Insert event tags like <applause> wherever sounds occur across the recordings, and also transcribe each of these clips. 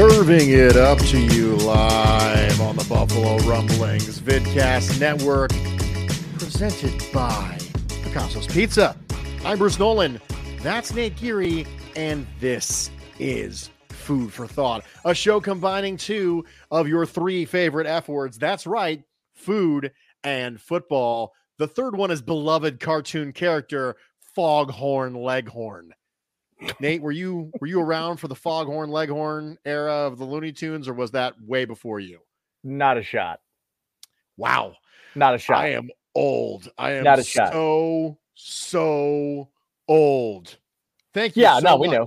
Serving it up to you live on the Buffalo Rumblings Vidcast Network, presented by Picasso's Pizza. I'm Bruce Nolan. That's Nate Geary, and this is Food for Thought, a show combining two of your three favorite F words. That's right, food and football. The third one is beloved cartoon character Foghorn Leghorn. Nate, were you were you around for the Foghorn Leghorn era of the Looney Tunes, or was that way before you? Not a shot. Wow, Not a shot. I am old. I am Not a shot. so so old. Thank you. Yeah, so no, we know.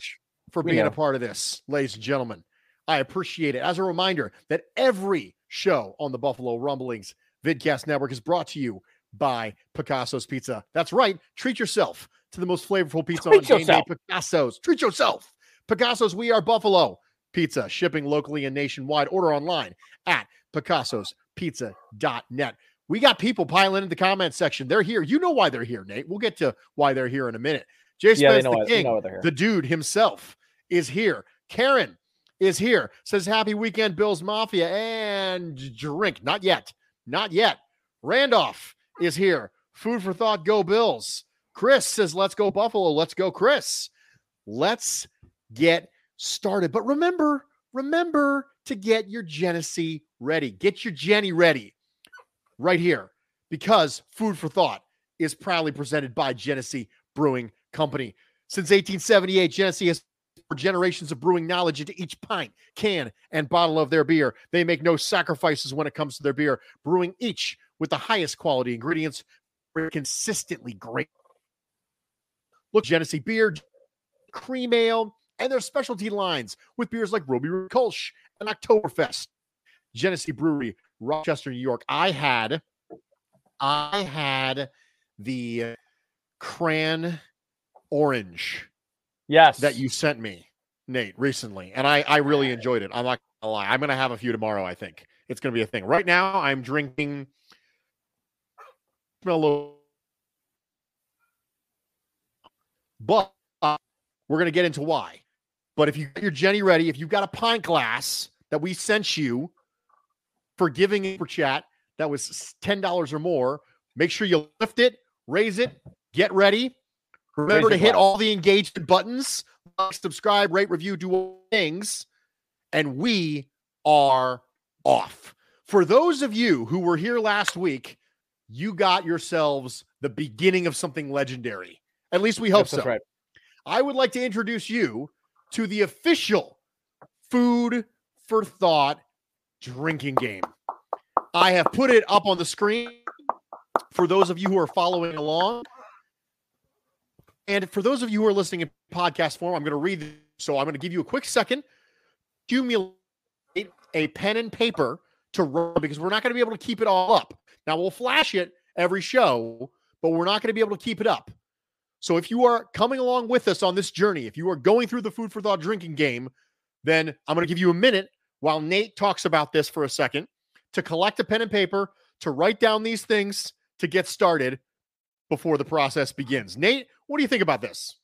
for being a part of this, ladies and gentlemen. I appreciate it. As a reminder that every show on the Buffalo Rumblings Vidcast Network is brought to you by Picasso's Pizza. That's right. Treat yourself to the most flavorful pizza Treat on game day. yourself. Picasso's. Treat yourself. Picasso's. We are Buffalo Pizza. Shipping locally and nationwide. Order online at picassospizza.net. We got people piling in the comment section. They're here. You know why they're here, Nate. We'll get to why they're here in a minute. Jay yeah, Spence, the they king, know what they're here. the dude himself is here. Karen is here. Says happy weekend, Bills Mafia, and drink. Not yet. Not yet. Randolph is here. Food for thought. Go Bills. Chris says, let's go Buffalo. Let's go, Chris. Let's get started. But remember, remember to get your Genesee ready. Get your Jenny ready right here because Food for Thought is proudly presented by Genesee Brewing Company. Since 1878, Genesee has poured generations of brewing knowledge into each pint, can, and bottle of their beer. They make no sacrifices when it comes to their beer, brewing each with the highest quality ingredients for consistently great. Look, Genesee beer, cream ale, and their specialty lines with beers like Ruby Kolsch and Oktoberfest. Genesee Brewery, Rochester, New York. I had, I had the cran orange yes. that you sent me, Nate, recently, and I I really enjoyed it. I'm not gonna lie. I'm gonna have a few tomorrow. I think it's gonna be a thing. Right now, I'm drinking. Smell a little, but uh, we're gonna get into why. But if you get your Jenny ready, if you've got a pint glass that we sent you for giving it for chat that was ten dollars or more, make sure you lift it, raise it, get ready. Remember to Raise your hit glass. all the engagement buttons, like, subscribe, rate, review, do all things, and we are off. For those of you who were here last week, you got yourselves the beginning of something legendary. At least we hope Yes, so. that's right. I would like to introduce you to the official food for thought drinking game. I have put it up on the screen for those of you who are following along. And for those of you who are listening in podcast form, I'm going to read. This. So I'm going to give you a quick second. Accumulate a pen and paper to run because we're not going to be able to keep it all up. Now we'll flash it every show, but we're not going to be able to keep it up. So if you are coming along with us on this journey, if you are going through the food for thought drinking game, then I'm going to give you a minute while Nate talks about this for a second to collect a pen and paper, to write down these things to get started before the process begins. Nate, what do you think about this?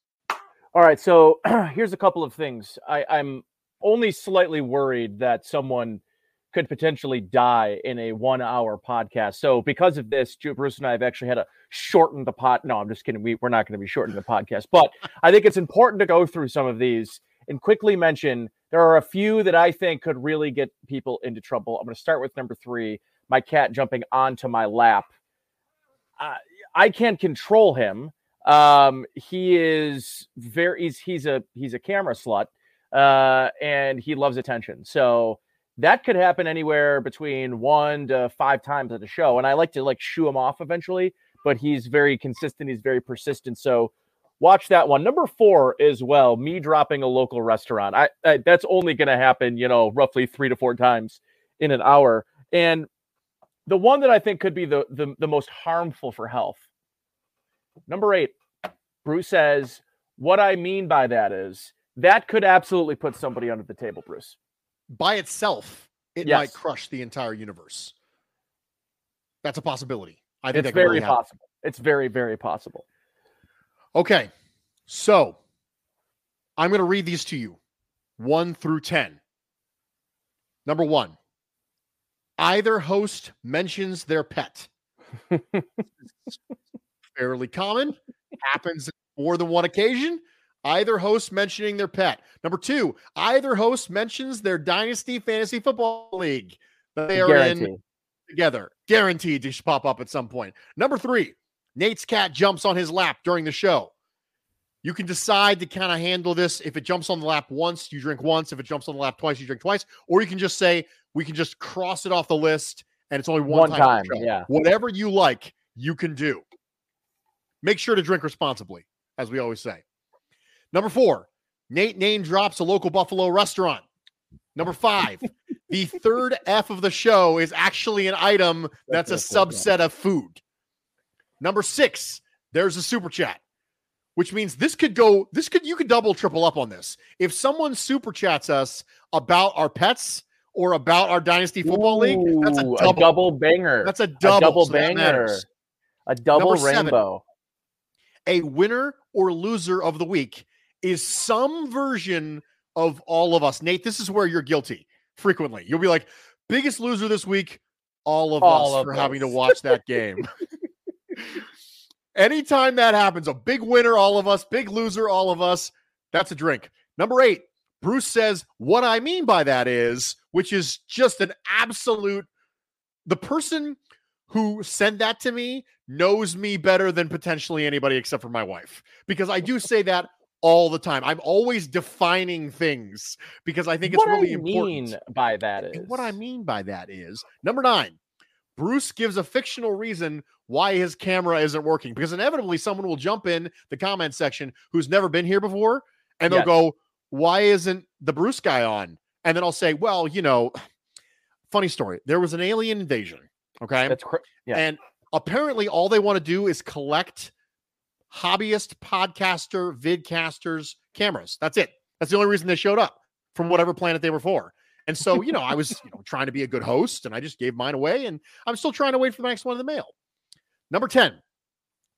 All right, so <clears throat> here's a couple of things. I, I'm only slightly worried that someone could potentially die in a one hour podcast. So because of this, Bruce and I have actually had to shorten the pot. No, I'm just kidding. We, we're not going to be shortening the podcast, but I think it's important to go through some of these and quickly mention there are a few that I think could really get people into trouble. I'm going to start with number three, my cat jumping onto my lap. Uh, I can't control him. Um, he is very, he's, he's a, he's a camera slut uh, and he loves attention. So that could happen anywhere between one to five times at a show. And I like to like shoo him off eventually, but he's very consistent. He's very persistent. So watch that one. Number four as well, me dropping a local restaurant. I, I that's only going to happen, you know, roughly three to four times in an hour. And the one that I think could be the, the, the most harmful for health. Number eight, Bruce says, what I mean by that is that could absolutely put somebody under the table, Bruce. By itself, it yes. might crush the entire universe. That's a possibility. I think it's very really possible. It's very, very possible. Okay. So I'm going to read these to you one through 10. Number one, either host mentions their pet. <laughs> fairly common, happens more than one occasion. Either host mentioning their pet. Number two, either host mentions their Dynasty Fantasy Football League that they are Guaranteed. in together. Guaranteed to pop up at some point. Number three, Nate's cat jumps on his lap during the show. You can decide to kind of handle this. If it jumps on the lap once, you drink once. If it jumps on the lap twice, you drink twice. Or you can just say, we can just cross it off the list and it's only one, one time. time yeah. Whatever you like, you can do. Make sure to drink responsibly, as we always say. Number four, Nate name drops a local Buffalo restaurant. Number five, <laughs> the third F of the show is actually an item that's a subset of food. Number six, there's a super chat, which means this could go, this could, you could double, triple up on this. If someone super chats us about our pets or about our Dynasty Football Ooh, League, that's a double, a double banger. That's a double, a double so banger. A double Number rainbow. Seven, a winner or loser of the week is some version of all of us. Nate, this is where you're guilty frequently. You'll be like, biggest loser this week, all of all us of for us. having to watch that game. <laughs> Anytime that happens, a big winner, all of us, big loser, all of us, that's a drink. Number eight, Bruce says, What I mean by that is, which is just an absolute, the person who sent that to me knows me better than potentially anybody except for my wife, because I do say that all the time. I'm always defining things because I think it's what really I important. Mean by that is and what I mean by that is number nine. Bruce gives a fictional reason why his camera isn't working because inevitably someone will jump in the comment section who's never been here before and they'll yes. go, "Why isn't the Bruce guy on?" And then I'll say, "Well, you know, <sighs> funny story. There was an alien invasion. Okay, that's cr- yeah. and apparently all they want to do is collect." Hobbyist podcaster vidcasters cameras. That's it. That's the only reason they showed up from whatever planet they were for. And so, you know, I was, you know, trying to be a good host and I just gave mine away and I'm still trying to wait for the next one in the mail. Number 10.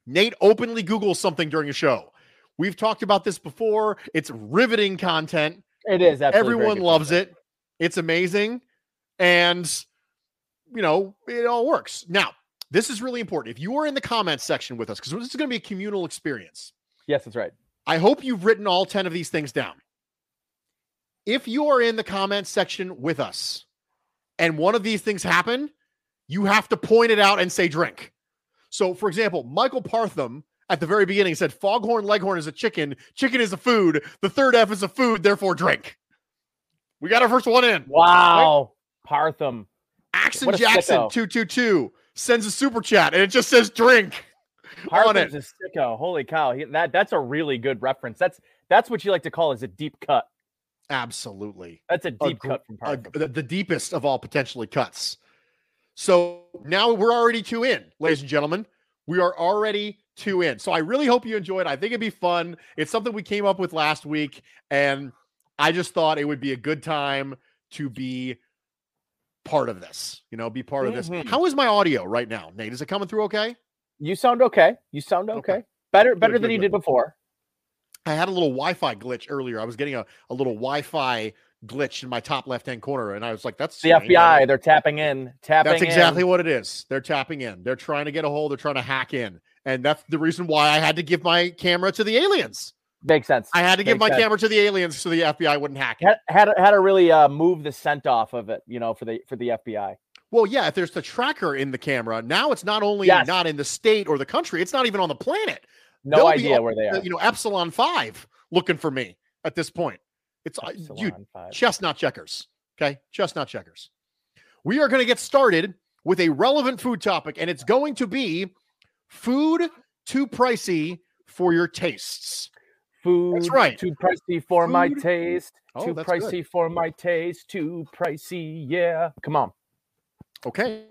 Nate openly Googles something during a show. We've talked about this before. It's riveting content. It is. Everyone loves content. it. It's amazing. And, you know, it all works. Now, this is really important. If you are in the comments section with us, because this is going to be a communal experience. Yes, that's right. I hope you've written all 10 of these things down. If you are in the comments section with us and one of these things happen, you have to point it out and say drink. So, for example, Michael Partham at the very beginning said foghorn leghorn is a chicken, chicken is a food, the third F is a food, therefore drink. We got our first one in. Wow. Partham. Axon Jackson sicko. 222 sends a super chat and it just says drink on it. A sicko. Holy cow. He, that that's a really good reference. That's that's what you like to call as a deep cut. Absolutely. That's a deep gr- cut from a- the, the deepest of all potentially cuts. So now we're already two in, ladies and gentlemen. We are already two in. So I really hope you enjoyed. I think it'd be fun. It's something we came up with last week, and I just thought it would be a good time to be part of this. You know, be part of this. Mhm. How is my audio right now, Nate? Is it coming through okay? You sound okay. You sound Okay. okay. Better better good, than you good. did before. I had a little Wi-Fi glitch earlier. I was getting a, a little Wi-Fi glitch in my top left-hand corner, and I was like, "That's The strange. FBI, they're tapping in. Tapping That's exactly in. what it is. They're tapping in. They're trying to get a hold. They're trying to hack in, and that's the reason why I had to give my camera to the aliens. Makes sense. I had to give Makes my sense. camera to the aliens so the FBI wouldn't hack it. had had to, had to really uh, move the scent off of it, you know, for the for the FBI. Well, yeah, if there's the tracker in the camera, now it's not only Yes. not in the state or the country, it's not even on the planet. No They'll idea where they are. You know, Epsilon Five looking for me at this point. It's uh, dude, five. chestnut checkers. Okay, chestnut checkers. We are going to get started with a relevant food topic, and it's going to be food too pricey for your tastes. Food right. too pricey for my taste. Oh, too that's good. pricey for my taste. Too pricey. Yeah. Come on. Okay.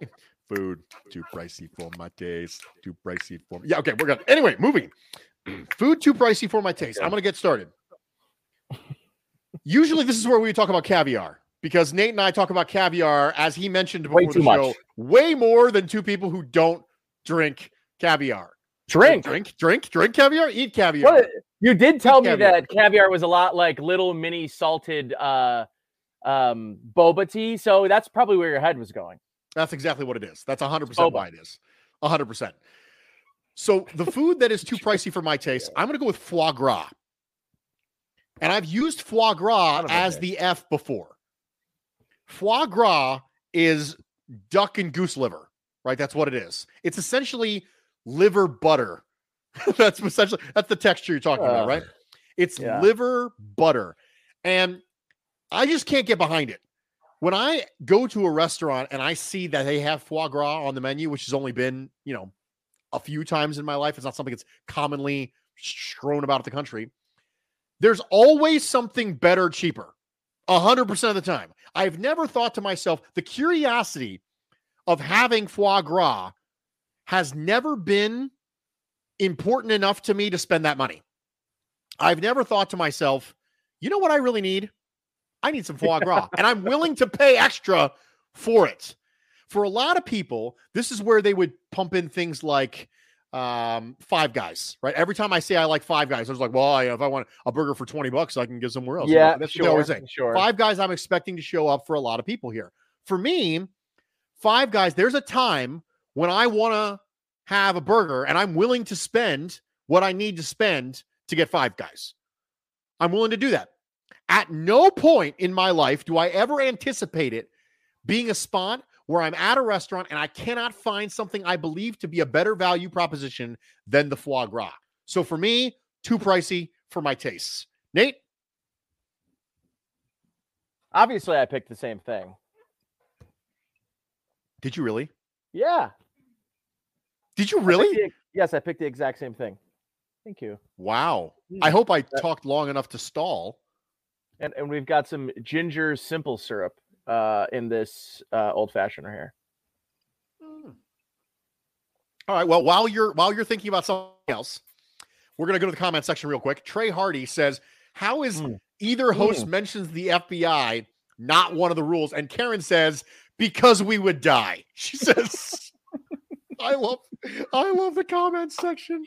Food too pricey for my taste. Too pricey for yeah. Okay, we're good. Anyway, moving. <clears throat> Food too pricey for my taste. I'm gonna get started. Usually, this is where we talk about caviar because Nate and I talk about caviar, as he mentioned before Way the show, much. way more than two people who don't drink caviar. Drink. drink, drink, drink caviar, eat caviar. What? You did tell me caviar. that caviar was a lot like little mini salted uh um boba tea. So that's probably where your head was going. That's exactly what it is. That's 100% Boba. why it is. 100%. So the food that is too <laughs> pricey for my taste, I'm going to go with foie gras. And I've used foie gras Son of a as the F before. Foie gras is duck and goose liver, right? That's what it is. It's essentially liver butter. <laughs> that's essentially that's the texture you're talking about, right? It's Yeah. liver butter. And I just can't get behind it. When I go to a restaurant and I see that they have foie gras on the menu, which has only been, you know, a few times in my life, it's not something that's commonly strewn about the country. There's always something better, cheaper, a hundred percent of the time. I've never thought to myself the curiosity of having foie gras has never been important enough to me to spend that money. I've never thought to myself, you know what I really need? I need some foie gras, and I'm willing to pay extra for it. For a lot of people, this is where they would pump in things like um, Five Guys, right? Every time I say I like Five Guys, I was like, well, I, if I want a burger for 20 bucks, I can get somewhere else. Yeah, that's what they sure. always say. Sure. Five Guys, I'm expecting to show up for a lot of people here. For me, Five Guys, there's a time when I want to have a burger and I'm willing to spend what I need to spend to get Five Guys. I'm willing to do that. At no point in my life do I ever anticipate it being a spot where I'm at a restaurant and I cannot find something I believe to be a better value proposition than the foie gras. So for me, too pricey for my tastes. Nate, Obviously, I picked the same thing. did you really? Yeah. Did you I really? the- yes, I picked the exact same thing. Thank you. Wow. Mm. I hope I talked long enough to stall. And and we've got some ginger simple syrup uh in this uh old fashioner here. All right. Well, while you're while you're thinking about something else, we're gonna go to the comment section real quick. Trey Hardy says, "How is Mm. either host mentions the FBI not one of the rules?" And Karen says, "Because we would die." She says, "I love, I love the comments section."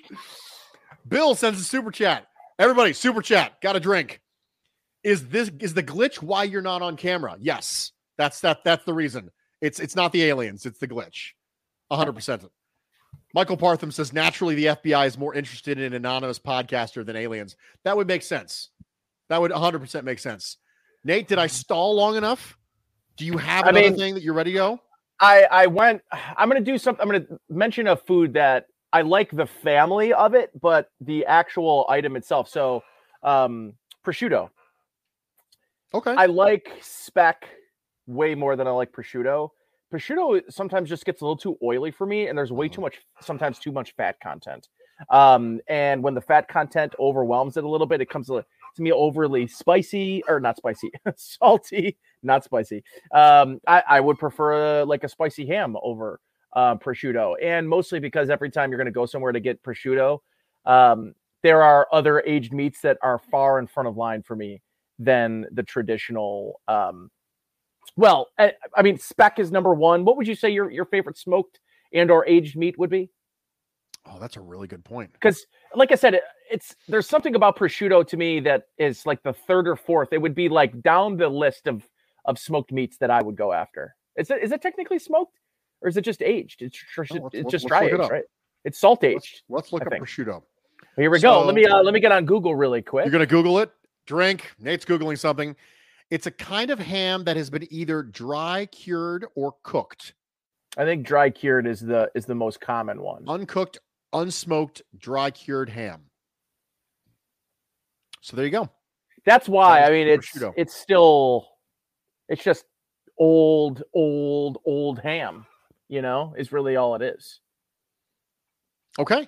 Bill sends a super chat. Everybody, super chat. Got a drink. Is this is the glitch why you're not on camera? Yes, that's that. That's the reason. It's it's not the aliens. It's the glitch. hundred percent. Michael Partham says naturally the FBI is more interested in an anonymous podcaster than aliens. That would make sense. That would 100% make sense. Nate, did I stall long enough? Do you have I another mean- thing that you're ready to go? I I went I'm going to do something I'm going to mention a food that I like the family of it, but the actual item itself. So, um, prosciutto. Okay. I like speck way more than I like prosciutto. Prosciutto sometimes just gets a little too oily for me, and there's way too much, sometimes too much fat content. Um, and when the fat content overwhelms it a little bit, it comes to me overly spicy or not spicy, <laughs> salty, not spicy. Um, I, I would prefer uh, like a spicy ham over uh, prosciutto, and mostly because every time you're going to go somewhere to get prosciutto, um, there are other aged meats that are far in front of line for me than the traditional. Um, well, I, I mean, speck is number one. What would you say your your favorite smoked and or aged meat would be? Oh, that's a really good point. Because, like I said, it, it's there's something about prosciutto to me that is like the third or fourth. It would be like down the list of of smoked meats that I would go after. Is it is it technically smoked or is it just aged? It's, it's just dry look it right? It's salt aged. Let's, let's look think. prosciutto. Here we go. Let me uh, let me get on Google really quick. You're going to Google it. Drink. Nate's Googling something. It's a kind of ham that has been either dry cured or cooked. I think dry cured is the is the most common one. Uncooked, unsmoked, dry cured ham. So there you go. That's why That I mean it's prosciutto. it's still it's just old old old ham. You know, is really all it is. Okay.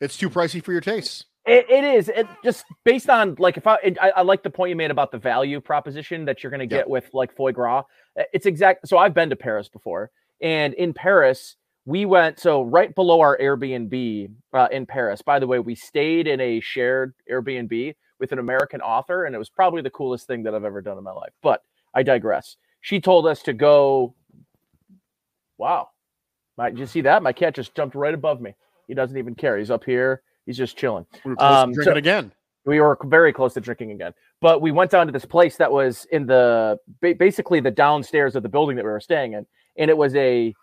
It's too pricey for your tastes. It, it is. It just based on like if I, it, I I like the point you made about the value proposition that you're going to Yeah. get with like foie gras. It's exact. So I've been to Paris before, and in Paris we went. So right below our Airbnb uh, in Paris. By the way, we stayed in a shared Airbnb with an American author, and it was probably the coolest thing that I've ever done in my life. But I digress. She told us to go. Wow, my, did you see that? My cat just jumped right above me. He doesn't even care. He's up here. He's just chilling We were Um, drinking so- again. we were very close to drinking again but we went down to this place that was in the basically the downstairs of the building that we were staying in and it was a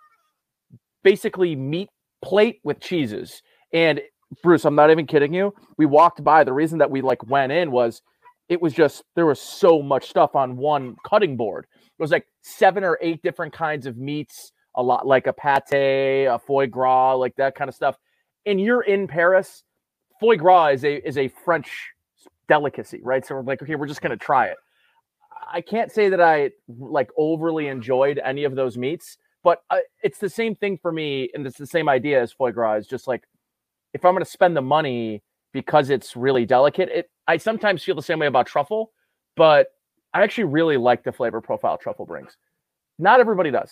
basically meat plate with cheeses. And bruce i'm not even kidding you. We walked by the reason that we like went in was it was just there was so much stuff on one cutting board. It was like seven or eight different kinds of meats a lot like a pate a foie gras like that kind of stuff. And you're in paris foie gras is a is a French delicacy, right? So we're like, okay, we're just gonna try it. I can't say that I like overly enjoyed any of those meats, but uh, it's the same thing for me, and it's the same idea as foie gras. It's just like if I'm gonna spend the money because it's really delicate, it I sometimes feel the same way about truffle, but I actually really like the flavor profile truffle brings. Not everybody does.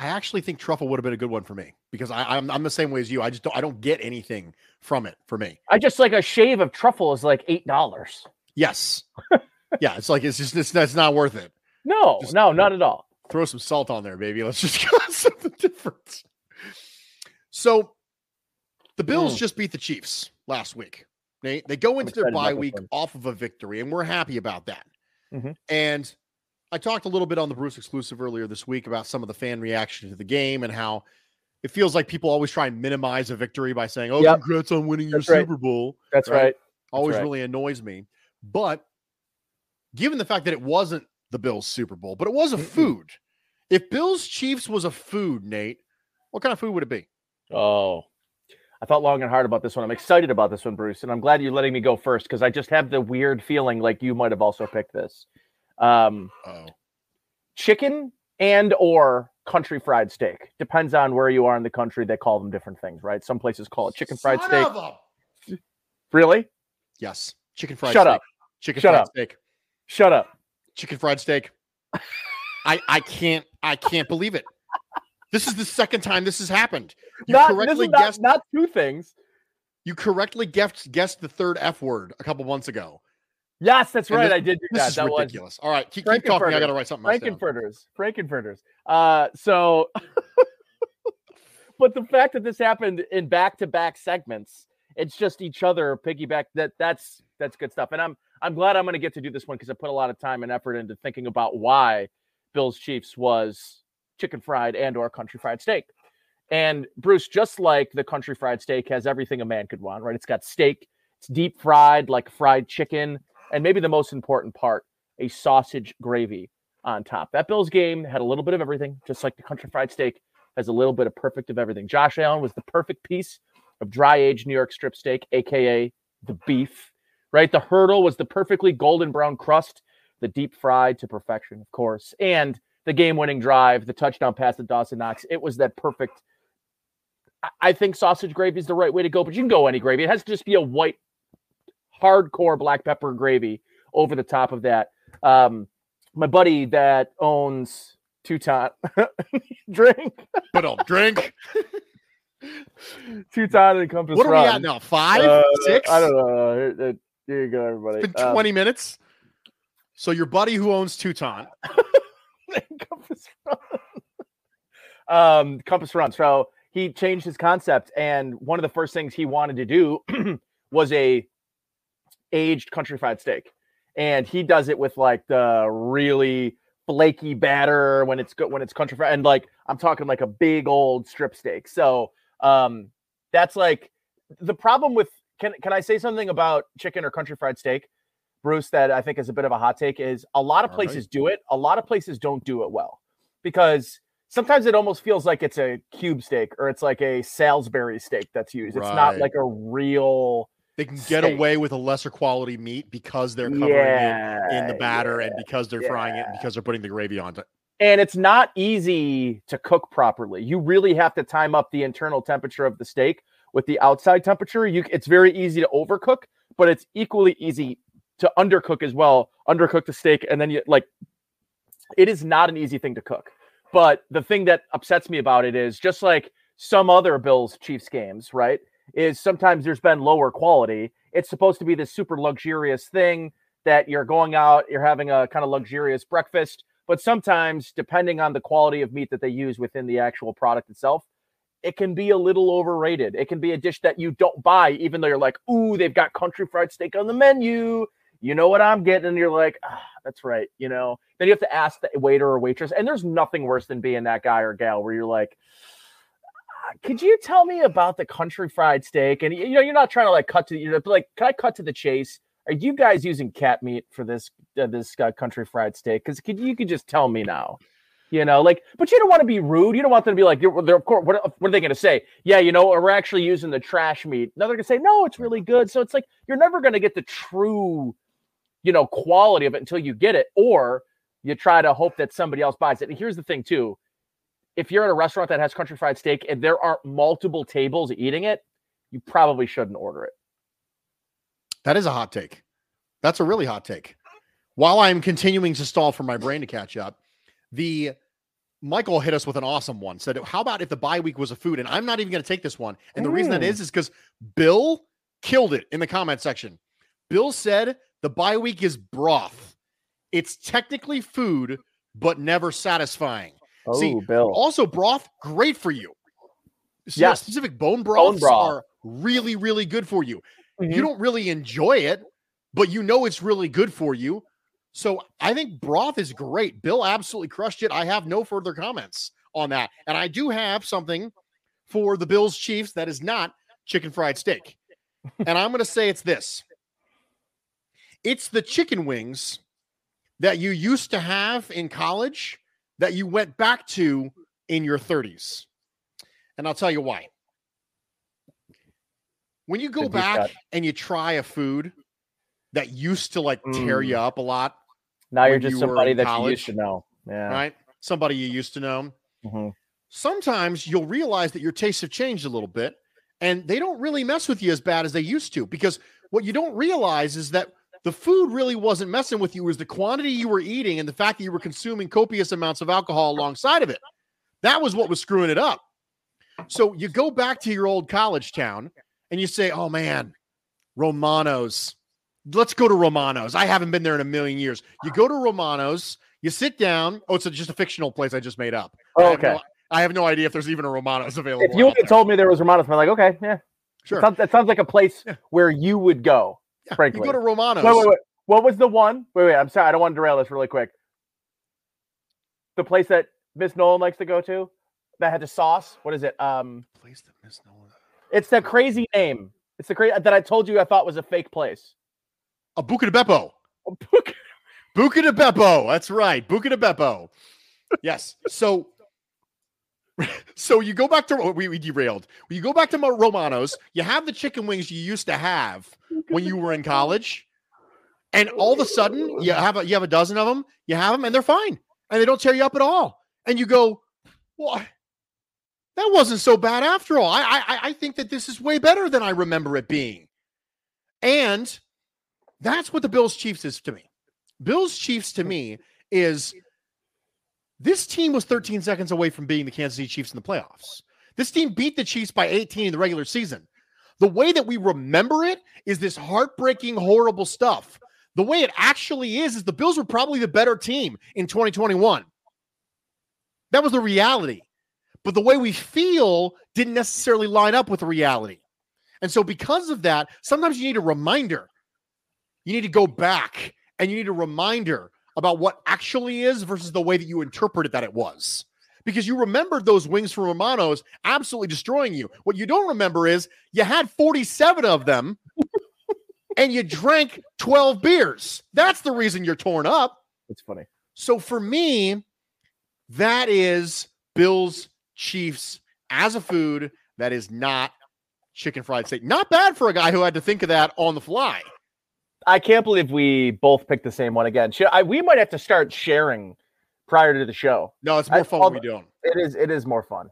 I actually think truffle would have been a good one for me because I, I'm I'm the same way as you. I just don't I don't get anything from it for me. I just like a shave of truffle is like eight dollars. Yes. yeah, it's like it's just it's that's not worth it. No, Just- no, not at all. Throw some salt on there, baby. Let's just <laughs> get something different. So the Bills Mm. just beat the Chiefs last week. They they go into their bye week off of a victory, and we're happy about that. Mhm. And I talked a little bit on the Bruce exclusive earlier this week about some of the fan reaction to the game and how it feels like people always try and minimize a victory by saying, "Oh, Yep. congrats on winning your right. Super Bowl." That's Right. right. always right. really annoys me. But given the fact that it wasn't the Bills Super Bowl, but it was a food. If Bills Chiefs was a food, Nate, what kind of food would it be? Oh, I thought long and hard about this one. I'm excited about this one, Bruce, and I'm glad you're letting me go first because I just have the weird feeling like you might have also picked this. Um, Oh, chicken and or country fried steak. Depends on where you are in the country. They call them different things, right? Some places call it chicken fried Son steak. of Really? Yes. Chicken fried steak. Shut steak. up. Chicken Shut fried up. steak. Shut up. Chicken fried steak. I I can't I can't believe it. This is the second time this has happened. You not, this correctly is not, guessed not two things. you correctly guessed guessed the third F word a couple months ago. Yes, that's And right. this- I did do This that. is that was ridiculous. All right, keep, keep talking. I got to write something. Frankenfurters. Frankenfurters. Uh, so, <laughs> but the fact that this happened in back-to-back segments, it's just each other piggyback. That that's that's good stuff. And I'm I'm glad I'm going to get to do this one because I put a lot of time and effort into thinking about why Bills Chiefs was chicken fried and or country fried steak. And Bruce, just like the country fried steak has everything a man could want, right? It's got steak, it's deep fried like fried chicken, and maybe the most important part, a sausage gravy on top. That Bills game had a little bit of everything, just like the country fried steak has a little bit of perfect of everything. Josh Allen was the perfect piece of dry aged New York strip steak, aka the beef, right? The hurdle was the perfectly golden brown crust, the deep fried to perfection, of course, and the game winning drive, the touchdown pass to Dawson Knox. It was that perfect. I- I think sausage gravy is the right way to go, but you can go any gravy. It has to just be a white, hardcore black pepper gravy over the top of that. Um, my buddy that owns Teuton <laughs> drink But I'll drink. <laughs> Teuton and Compass What are we Run. at now? Five, Uh, six? I don't know. Here, here you go, everybody. It's been Um, 20 minutes. So your buddy who owns Teuton, <laughs> Compass Run. um, Compass Run. So he changed his concept, and one of the first things he wanted to do <clears throat> was a aged country fried steak, and he does it with like the really flaky batter when it's good when it's country fried, and like I'm talking like a big old strip steak. So um, that's like the problem with. Can can I say something about chicken or country fried steak? Bruce, that I think is a bit of a hot take is a lot of All right. places do it. A lot of places don't do it well because sometimes it almost feels like it's a cube steak or it's like a Salisbury steak that's used. It's not like a real. They can get Steak. away with a lesser quality meat because they're covering it in the batter and because they're frying it and because they're putting the gravy on it. and it's not easy to cook properly. You really have to time up the internal temperature of the steak with the outside temperature. You it's very easy to overcook, but it's equally easy to undercook as well. Undercook the steak and then you like it is not an easy thing to cook. But the thing that upsets me about it is just like some other Bills Chiefs games, right? Is sometimes there's been lower quality. It's supposed to be this super luxurious thing that you're going out, you're having a kind of luxurious breakfast, but sometimes depending on the quality of meat that they use within the actual product itself, it can be a little overrated. It can be a dish that you don't buy, even though you're like, ooh, they've got country fried steak on the menu. You know what I'm getting? And you're like, ah, that's right. You know, then you have to ask the waiter or waitress. And there's nothing worse than being that guy or gal where you're like, "Ah, could you tell me about the country fried steak? And you know, you're not trying to like cut to you know, like, can I cut to the chase? Are you guys using cat meat for this uh, this uh, country fried steak? Because could you could just tell me now, you know, like, but you don't want to be rude. You don't want them to be like, you're, they're, of course, what, what are they going to say? Yeah, you know, we're actually using the trash meat. No, they're going to say, no, it's really good. So it's like you're never going to get the true, you know, quality of it until you get it, or you try to hope that somebody else buys it. And here's the thing, too: if you're at a restaurant that has country fried steak and there aren't multiple tables eating it, you probably shouldn't order it. That is a hot take. That's a really hot take. While I'm continuing to stall for my brain to catch up, the Michael hit us with an awesome one. Said, "How about if the bye week was a food?" And I'm not even going to take this one. And the reason that Mm. is is because Bill killed it in the comment section. Bill said the bye week is broth. It's technically food, but never satisfying. Oh, See, Bill. Also, broth great for you. So, Yes. specific bone broths broth. are really, really good for you. Mhm. You don't really enjoy it, but you know it's really good for you. So I think broth is great. Bill absolutely crushed it. I have no further comments on that. And I do have something for the Bills Chiefs that is not chicken fried steak. and I'm going to say it's this it's the chicken wings that you used to have in college that you went back to in your 30s. And I'll tell you why. When you go back and you try a food that used to like tear Mm. you up a lot, now you're just you somebody that you used to know. Yeah. right? Somebody you used to know. Mhm. sometimes you'll realize that your tastes have changed a little bit and they don't really mess with you as bad as they used to because what you don't realize is that the food really wasn't messing with you it was the quantity you were eating and the fact that you were consuming copious amounts of alcohol alongside of it. That was what was screwing it up. So you go back to your old college town and you say oh man romano's. Let's go to romano's. I haven't been there in a million years. You go to romano's you sit down. Oh it's just a fictional place i just made up. I Oh, have no- okay. I have no idea if there's even a Romano's available. If you had told me there was Romanos, I'm like, okay, yeah. sure, It, sounds, it sounds like a place where you would go. Yeah, <laughs> frankly. you go to Romano's. Wait, wait, wait. What was the one? Wait, wait. I'm sorry. I don't want to derail this really quick. The place that Miss Nolan likes to go to that had the sauce. What is it? Um, Place that Miss Nolan- it's the crazy name. It's the crazy that I told you I thought was a fake place. A Buca de Beppo. A <laughs> Buca de Beppo. That's right. Buca de Beppo. Yes. So, so you go back to oh, we, we derailed. You go back to Romano's. You have the chicken wings you used to have when you were in college, and all of a sudden you have a, you have a dozen of them. You have them, and they're fine, and they don't tear you up at all. And you go, well, that wasn't so bad after all. I I, I think that this is way better than I remember it being, and that's what the Bills Chiefs is to me. Bills Chiefs to me is this team was 13 seconds away from beating the Kansas City Chiefs in the playoffs. This team beat the Chiefs by 18 in the regular season. The way that we remember it is this heartbreaking, horrible stuff. The way it actually is, is the Bills were probably the better team in 2021. That was the reality. But the way we feel didn't necessarily line up with the reality. And so, because of that, sometimes you need a reminder. You need to go back and you need a reminder about what actually is versus the way that you interpreted that it was. Because you remembered those wings from Romano's absolutely destroying you. What you don't remember is you had 47 of them <laughs> and you drank 12 beers. That's the reason you're torn up. It's funny. So for me, that is Bills Chiefs as a food that is not chicken fried steak. Not bad for a guy who had to think of that on the fly. I can't believe we both picked the same one again. I, we might have to start sharing prior to the show. No, it's more I- fun when we don't. It is. It is more fun.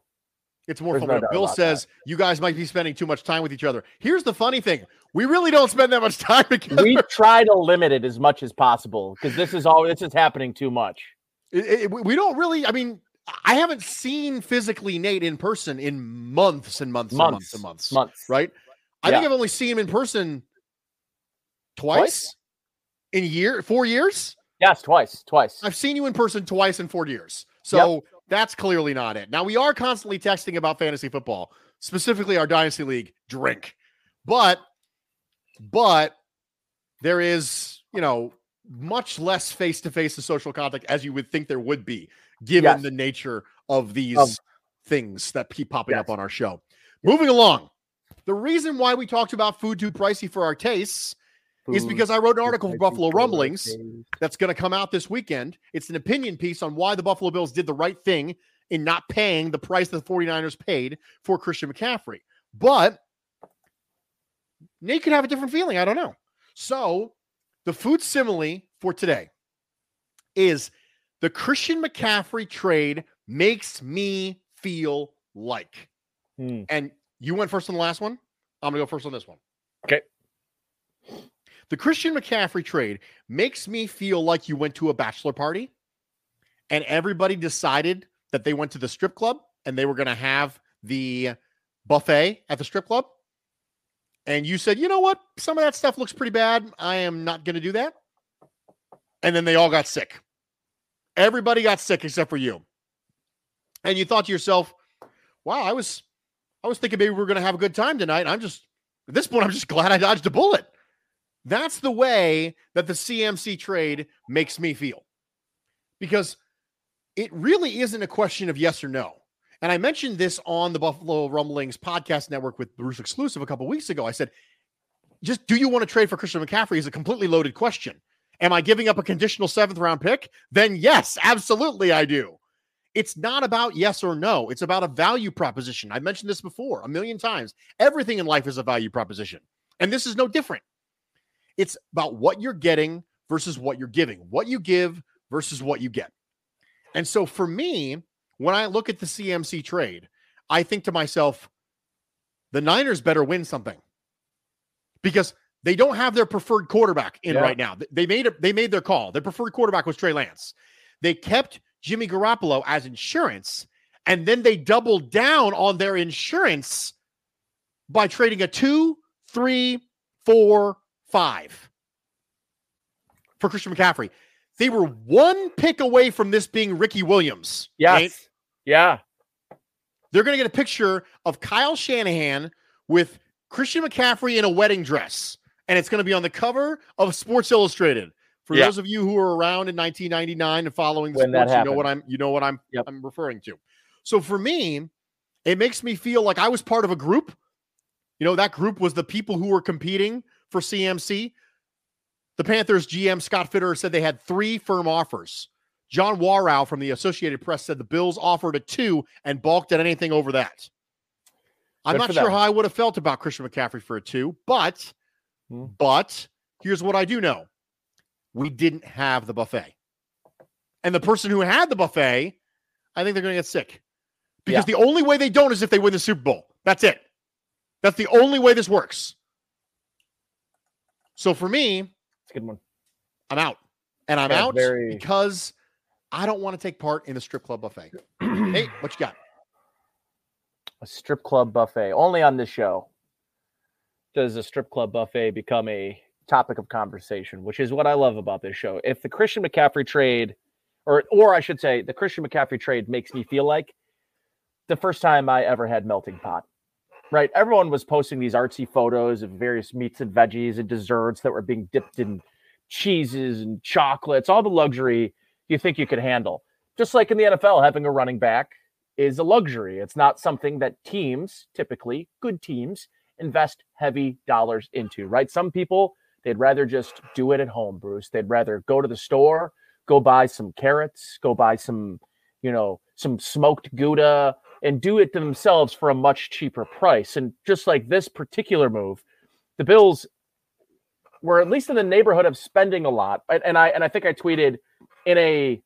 It's more There's fun. no Bill says you guys might be spending too much time with each other. Here's the funny thing: we really don't spend that much <laughs> time together. we try to limit it as much as possible because this is all. This is happening too much. It- it- we- don't really. I mean, I haven't seen physically Nate in person in months and months, and months Months and months. Months. Right? I think I've only seen him in person twice, Twice? in a year, four years. Yes, twice. Twice. I've seen you in person twice in four years. So that's clearly not it. Now we are constantly texting about fantasy football, specifically our dynasty league drink. But but there is, you know, much less face-to-face and social contact as you would think there would be, given Yes. the nature of these Of- things that keep popping up on our show. Moving along. The reason why we talked about food too pricey for our tastes is because I wrote an article for Buffalo Rumblings taste. that's going to come out this weekend. It's an opinion piece on why the Buffalo Bills did the right thing in not paying the price that the 49ers paid for Christian McCaffrey. But Nate could have a different feeling. I don't know. So the food simile for today is the Christian McCaffrey trade makes me feel like. Hmm. And you went first on the last one. I'm going to go first on this one. Okay. The Christian McCaffrey trade makes me feel like you went to a bachelor party and everybody decided that they went to the strip club and they were going to have the buffet at the strip club. And you said, you know what? Some of that stuff looks pretty bad. I am not going to do that. And then they all got sick. Everybody got sick except for you. And you thought to yourself, wow, I was I was thinking maybe we are going to have a good time tonight. I'm just at this point, I'm just glad I dodged a bullet. That's the way that the CMC trade makes me feel. Because it really isn't a question of yes or no. And I mentioned this on the Buffalo Rumblings podcast network with Bruce Exclusive a couple weeks ago. I said, just do you want to trade for Christian McCaffrey is a completely loaded question. Am I giving up a conditional seventh round pick? Then yes, absolutely I do. It's not about yes or no. It's about a value proposition. I mentioned this before a million times. Everything in life is a value proposition. And this is no different. It's about what you're getting versus what you're giving, what you give versus what you get. And so for me, when I look at the CMC trade, I think to myself, the Niners better win something because they don't have their preferred quarterback in Yeah. right now. They made it. They made their call. Their preferred quarterback was Trey Lance. They kept Jimmy Garoppolo as insurance, and then they doubled down on their insurance by trading a two, three, four, five for Christian McCaffrey. They were one pick away from this being Ricky Williams. Yes. Nate. Yeah. They're going to get a picture of Kyle Shanahan with Christian McCaffrey in a wedding dress, and it's going to be on the cover of Sports Illustrated. For Yeah. those of you who were around in 1999 and following the When sports, you know what I'm you know what I'm Yep. I'm referring to. So for me, it makes me feel like I was part of a group. You know, that group was the people who were competing for CMC. The Panthers GM Scott Fitterer said they had three firm offers. John Wawrow from the Associated Press said the Bills offered a two and balked at anything over that. I'm Good not sure them. how I would have felt about Christian McCaffrey for a two, but Hmm. but here's what I do know. We didn't have the buffet. And the person who had the buffet, I think they're going to get sick. Because the only way they don't is if they win the Super Bowl. That's it. That's the only way this works. So for me, It's a good one. I'm out. And I'm Yeah, out very- because I don't want to take part in the strip club buffet. <clears throat> hey, what you got? a strip club buffet. Only on this show does a strip club buffet become a topic of conversation, which is what I love about this show. If the Christian McCaffrey trade, or or I should say, the Christian McCaffrey trade makes me feel like the first time I ever had melting pot. Right? Everyone was posting these artsy photos of various meats and veggies and desserts that were being dipped in cheeses and chocolates, all the luxury you think you could handle. Just like in the NFL, having a running back is a luxury. It's not something that teams, typically good teams, invest heavy dollars into, right? Some people, they'd rather just do it at home, Bruce. They'd rather go to the store, go buy some carrots, go buy some, you know, some smoked Gouda and do it themselves for a much cheaper price. And just like this particular move, the Bills were at least in the neighborhood of spending a lot. And I and I think I tweeted in a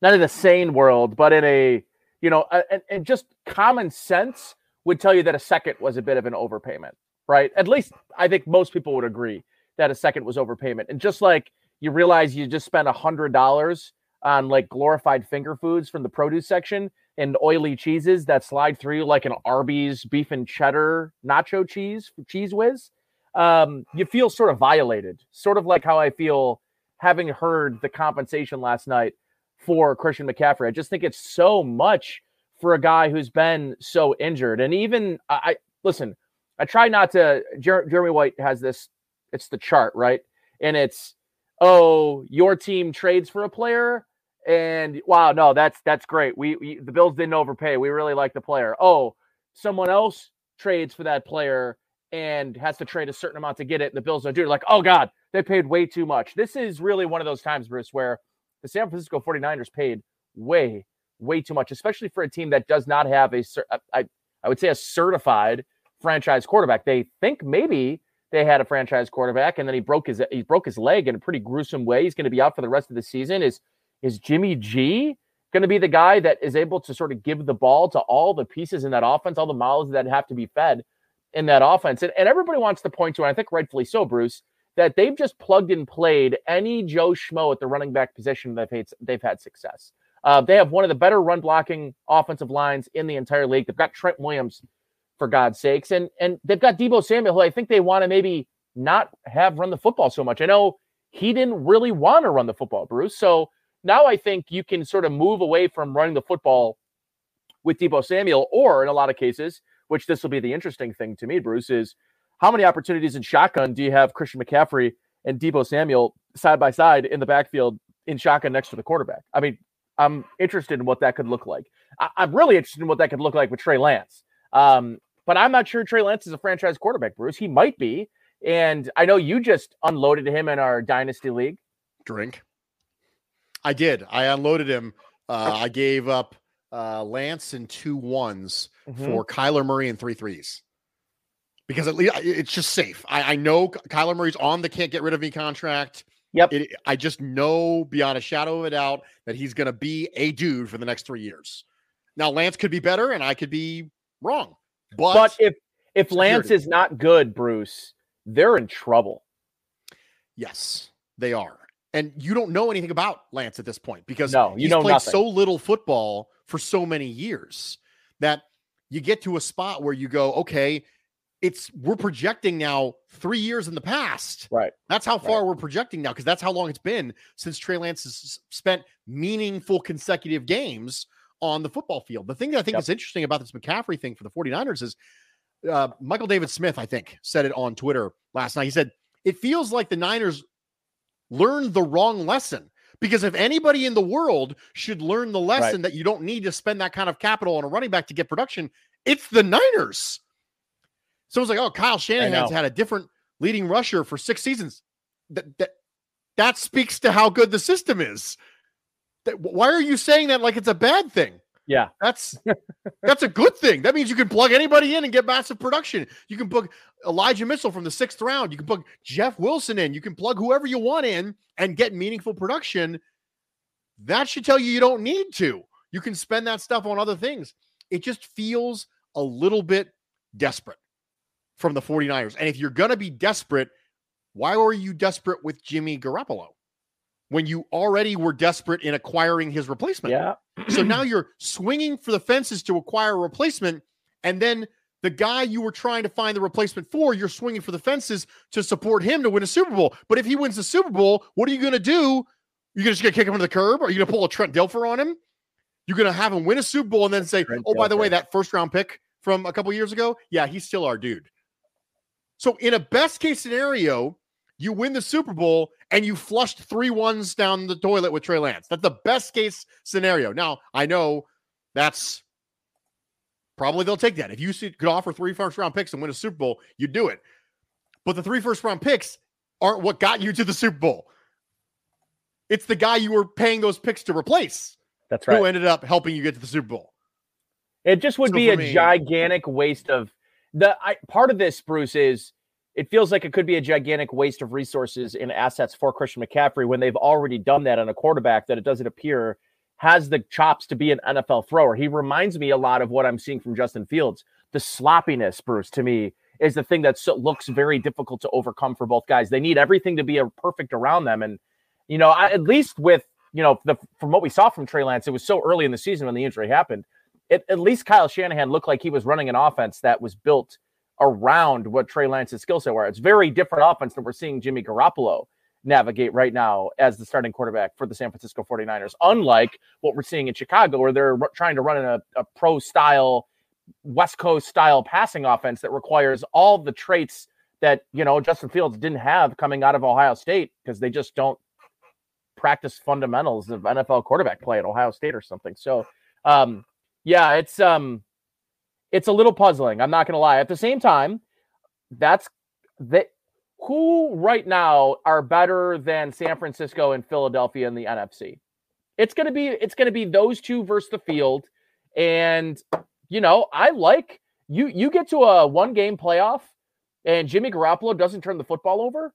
not in a sane world, but in a you know, and, and just common sense would tell you that a second was a bit of an overpayment, right? At least I think most people would agree that a second was overpayment. And just like you realize you just spent a hundred dollars on like glorified finger foods from the produce section and oily cheeses that slide through like an Arby's beef and cheddar nacho cheese, Cheez Whiz. Um, you feel sort of violated, sort of like how I feel having heard the compensation last night for Christian McCaffrey. I just think it's so much for a guy who's been so injured. And even I, I listen, I try not to. Jer- Jeremy White has this. It's the chart, right? And it's oh, your team trades for a player, and wow, no, that's that's great. We, we the Bills didn't overpay. We really like the player. Oh, someone else trades for that player and has to trade a certain amount to get it. And the Bills don't do it. Like, oh God, they paid way too much. This is really one of those times, Bruce, where the San Francisco 49ers paid way, way too much, especially for a team that does not have a, I, I would say, a certified franchise quarterback. They think maybe they had a franchise quarterback, and then he broke his he broke his leg in a pretty gruesome way. He's going to be out for the rest of the season. Is is Jimmy G going to be the guy that is able to sort of give the ball to all the pieces in that offense, all the mouths that have to be fed in that offense? And, and everybody wants to point to, and I think rightfully so, Bruce, that they've just plugged and played any Joe Schmo at the running back position. They've had, they've had success. Uh, they have one of the better run blocking offensive lines in the entire league. They've got Trent Williams, for God's sakes, and and they've got Deebo Samuel, who I think they want to maybe not have run the football so much. I know he didn't really want to run the football, Bruce. So now I think you can sort of move away from running the football with Deebo Samuel, or in a lot of cases, which this will be the interesting thing to me, Bruce, is how many opportunities in shotgun do you have Christian McCaffrey and Deebo Samuel side by side in the backfield in shotgun next to the quarterback? I mean, I'm interested in what that could look like. I- I'm really interested in what that could look like with Trey Lance. Um, but I'm not sure Trey Lance is a franchise quarterback, Bruce. He might be. And I know you just unloaded him in our dynasty league. Drink. I did. I unloaded him. Uh, I gave up uh, Lance and two ones Mm-hmm. for Kyler Murray and three threes because at least it's just safe. I, I know Kyler Murray's on the can't get rid of me contract. Yep. It, I just know beyond a shadow of a doubt that he's going to be a dude for the next three years. Now, Lance could be better, and I could be wrong. But, But if if Lance is not good, Bruce, they're in trouble. yes, they are. And you don't know anything about Lance at this point because No, you he's know played nothing. so little football for so many years that you get to a spot where you go, okay, it's we're projecting now three years in the past. Right. That's how far we're projecting now because that's how long it's been since Trey Lance has spent meaningful consecutive games on the football field. The thing that I think Yep. is interesting about this McCaffrey thing for the 49ers is uh, Michael David Smith, I think, said it on Twitter last night. He said, It feels like the Niners learned the wrong lesson. Because if anybody in the world should learn the lesson that you don't need to spend that kind of capital on a running back to get production, it's the Niners. So it's like, oh, Kyle Shanahan's had a different leading rusher for six seasons. That that that speaks to how good the system is. That, why are you saying that like it's a bad thing? Yeah. That's that's a good thing. That means you can plug anybody in and get massive production. You can plug Elijah Mitchell from the sixth round. You can plug Jeff Wilson in. You can plug whoever you want in and get meaningful production. That should tell you you don't need to. You can spend that stuff on other things. It just feels a little bit desperate from the 49ers. And if you're going to be desperate, why were you desperate with Jimmy Garoppolo when you already were desperate in acquiring his replacement? Yeah. So now <clears throat> you're swinging for the fences to acquire a replacement, and then the guy you were trying to find the replacement for, you're swinging for the fences to support him to win a Super Bowl. But if he wins the Super Bowl, what are you going to do? You're just going to kick him to the curb? Are you going to pull a Trent Dilfer on him? You're going to have him win a Super Bowl and then say, Trent "Oh, by the way, that first round pick from a couple years ago, yeah, he's still our dude." So in a best case scenario, you win the Super Bowl and you flushed three ones down the toilet with Trey Lance. That's the best case scenario. Now, I know that's probably they'll take that. If you could offer three first round picks and win a Super Bowl, you'd do it. But the three first round picks aren't what got you to the Super Bowl. It's the guy you were paying those picks to replace That's right. who ended up helping you get to the Super Bowl. It just would So be a me- gigantic waste of the I, part of this, Bruce, is it feels like it could be a gigantic waste of resources and assets for Christian McCaffrey when they've already done that on a quarterback that it doesn't appear has the chops to be an NFL thrower. He reminds me a lot of what I'm seeing from Justin Fields. The sloppiness, Bruce, to me, is the thing that so, looks very difficult to overcome for both guys. They need everything to be a perfect around them, and you know, I, at least with you know the from what we saw from Trey Lance, it was so early in the season when the injury happened it, at least Kyle Shanahan looked like he was running an offense that was built around what Trey Lance's skill set were. It's very different offense than we're seeing Jimmy Garoppolo navigate right now as the starting quarterback for the San Francisco 49ers, unlike what we're seeing in Chicago, where they're trying to run in a, a pro style, West Coast style passing offense that requires all the traits that, you know, Justin Fields didn't have coming out of Ohio State because they just don't practice fundamentals of NFL quarterback play at Ohio State or something. So, um, yeah, it's um it's a little puzzling. I'm not gonna lie. At the same time, that's that who right now are better than San Francisco and Philadelphia in the NFC. It's gonna be it's gonna be those two versus the field. And you know, I like you you get to a one game playoff and Jimmy Garoppolo doesn't turn the football over,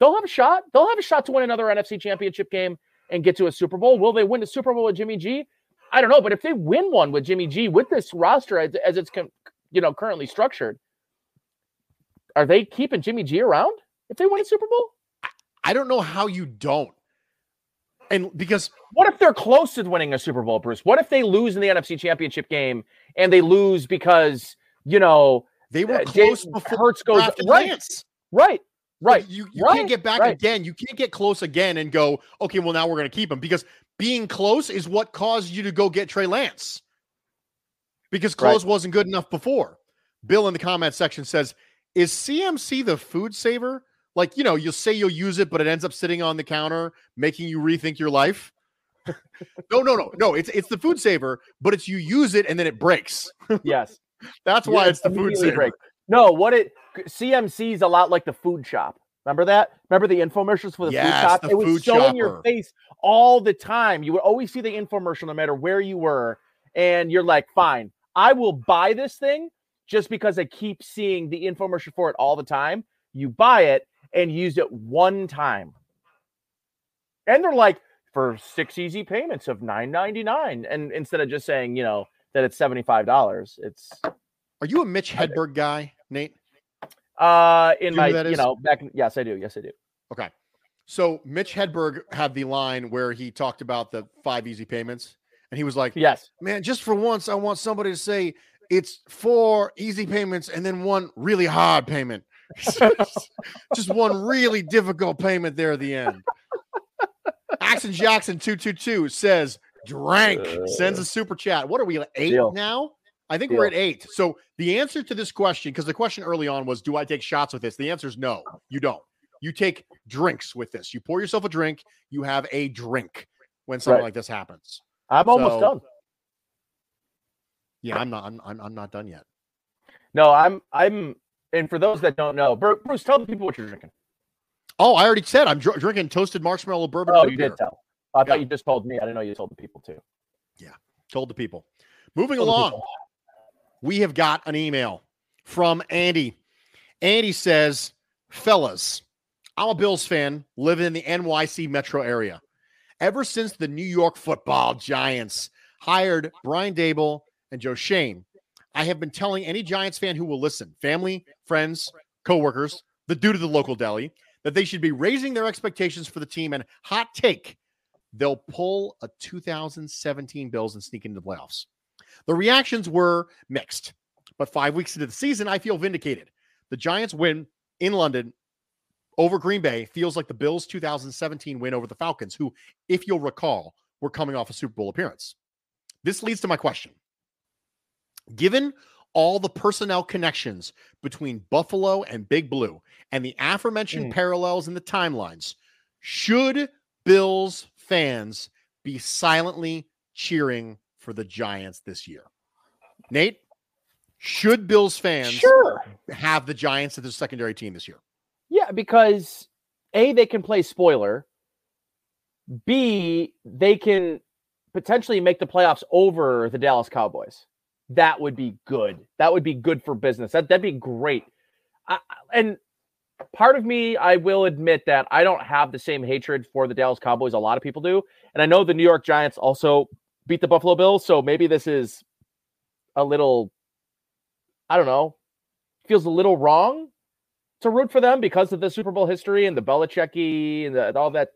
they'll have a shot. They'll have a shot to win another NFC championship game and get to a Super Bowl. Will they win the Super Bowl with Jimmy G? I don't know, but if they win one with Jimmy G with this roster as, as it's you know currently structured, are they keeping Jimmy G around if they win a Super Bowl? I don't know how you don't. And because What if they're close to winning a Super Bowl, Bruce? What if they lose in the NFC Championship game and they lose because you know they were uh, close Jalen before Hurts goes right, Lance. right, right. You, you right, can't get back right. again. You can't get close again and go, okay, well, now we're going to keep him because being close is what caused you to go get Trey Lance because Right. close wasn't good enough before. Bill in the comment section says, Is CMC the food saver? Like, you know, you'll say you'll use it, but it ends up sitting on the counter, making you rethink your life. <laughs> no, no, no, no. It's it's the food saver, but it's you use it and then it breaks. Yes. <laughs> That's why Yeah, it's the food saver. break. No, what it CMC is a lot like the food shop. Remember that? Remember the infomercials for the Yes, food shop? the it was so in your face all the time. You would always see the infomercial no matter where you were, and you're like, fine, I will buy this thing just because I keep seeing the infomercial for it all the time. You buy it and use it one time. And they're like for six easy payments of nine ninety nine, and instead of just saying you know that it's seventy five dollars, it's. Are you a Mitch Hedberg guy, Nate? Uh, in you my you know back yes I do yes I do. Okay. So Mitch Hedberg had the line where he talked about the five easy payments, and he was like, Yes, "Man, just for once, I want somebody to say it's four easy payments and then one really hard payment, <laughs> just one really difficult payment there at the end." Axon Jackson two two two says, "Drank." Sends a super chat. What are we eight Deal. now? I think we're at eight. So the answer to this question, because the question early on was, "Do I take shots with this?" The answer is no. You don't. You take drinks with this. You pour yourself a drink. You have a drink when something Right. like this happens. I'm almost done. Yeah, I'm not. I'm, I'm, I'm not done yet. No, I'm I'm and for those that don't know, Bruce, tell the people what you're drinking. Oh, I already said I'm dr- drinking toasted marshmallow bourbon. Oh, you beer. did tell. I Yeah. thought you just told me. I didn't know you told the people too. Yeah, told the people. Moving Told along, people. We have got an email from Andy. Andy says, "Fellas, I'm a Bills fan living in the NYC metro area. Ever since the New York Football Giants hired Brian Daboll and Joe Schoen, I have been telling any Giants fan who will listen, family, friends, coworkers, the dude of the local deli, that they should be raising their expectations for the team. And hot take, they'll pull a 2017 Bills and sneak into the playoffs. The reactions were mixed, but five weeks into the season, I feel vindicated. The Giants win in London over Green Bay feels like the Bills' 2017 win over the Falcons, who, if you'll recall, were coming off a Super Bowl appearance. This leads to my question. Given all the personnel connections between Buffalo and Big Blue and the aforementioned Mm. parallels in the timelines, should Bills fans be silently cheering for the Giants this year? Nate, should Bills fans Sure. have the Giants as their secondary team this year? Yeah, because A, they can play spoiler. B, they can potentially make the playoffs over the Dallas Cowboys. That would be good. That would be good for business. That that'd be great. I, and part of me, I will admit that I don't have the same hatred for the Dallas Cowboys a lot of people do. And I know the New York Giants also beat the Buffalo Bills, so maybe this is a little I don't know, feels a little wrong to root for them because of the Super Bowl history and the Belichicky and, the, and all that.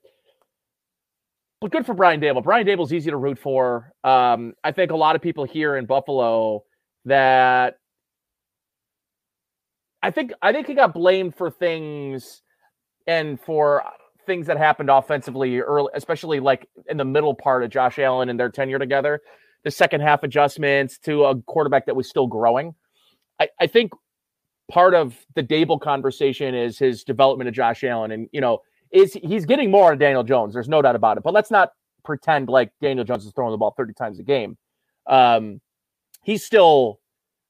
But good for Brian Daboll. Brian Daboll's easy to root for. Um, I think a lot of people here in Buffalo that I think I think he got blamed for things and for things that happened offensively early, especially like in the middle part of Josh Allen and their tenure together. The second half adjustments to a quarterback that was still growing. I, I think part of the Daboll conversation is his development of Josh Allen, and you know, is he's getting more on Daniel Jones. There's no doubt about it. But let's not pretend like Daniel Jones is throwing the ball 30 times a game. Um, he's still.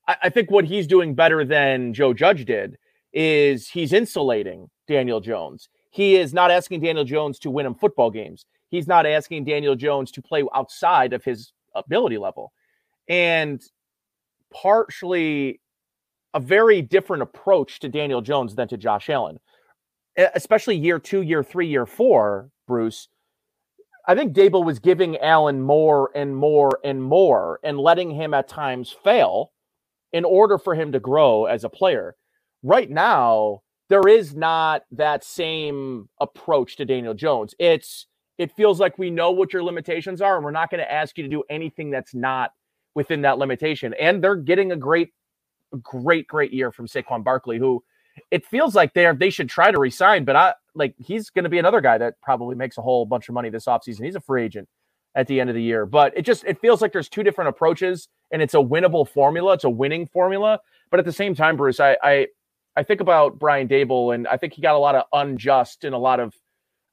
I, I think what he's doing better than Joe Judge did is he's insulating Daniel Jones. He is not asking Daniel Jones to win him football games. He's not asking Daniel Jones to play outside of his ability level. And partially a very different approach to Daniel Jones than to Josh Allen, especially year two, year three, year four, Bruce. I think Daboll was giving Allen more and more and more and letting him at times fail in order for him to grow as a player. Right now, there is not that same approach to Daniel Jones. It's it feels like we know what your limitations are, and we're not going to ask you to do anything that's not within that limitation. And they're getting a great, great, great year from Saquon Barkley, who it feels like they're they should try to resign, but I like he's going to be another guy that probably makes a whole bunch of money this offseason. He's a free agent at the end of the year, but it just it feels like there's two different approaches, and it's a winnable formula. It's a winning formula, but at the same time, Bruce, I I, I think about Brian Daboll, and I think he got a lot of unjust and a lot of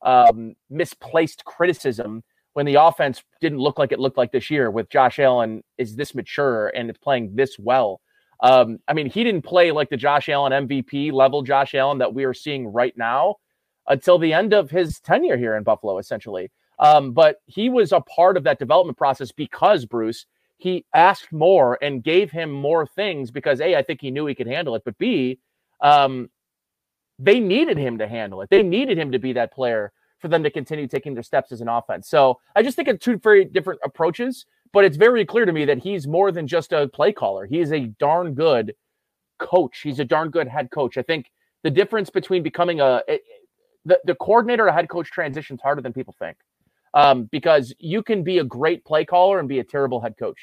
um, misplaced criticism when the offense didn't look like it looked like this year with Josh Allen is this mature and it's playing this well. Um, I mean, he didn't play like the Josh Allen MVP level Josh Allen that we are seeing right now until the end of his tenure here in Buffalo, essentially. Um, but he was a part of that development process because Bruce, he asked more and gave him more things because A, I think he knew he could handle it, but B, um, they needed him to handle it. They needed him to be that player for them to continue taking their steps as an offense. So I just think it's two very different approaches, but it's very clear to me that he's more than just a play caller. He is a darn good coach. He's a darn good head coach. I think the difference between becoming a, a the, the coordinator or head coach transitions harder than people think um, because you can be a great play caller and be a terrible head coach.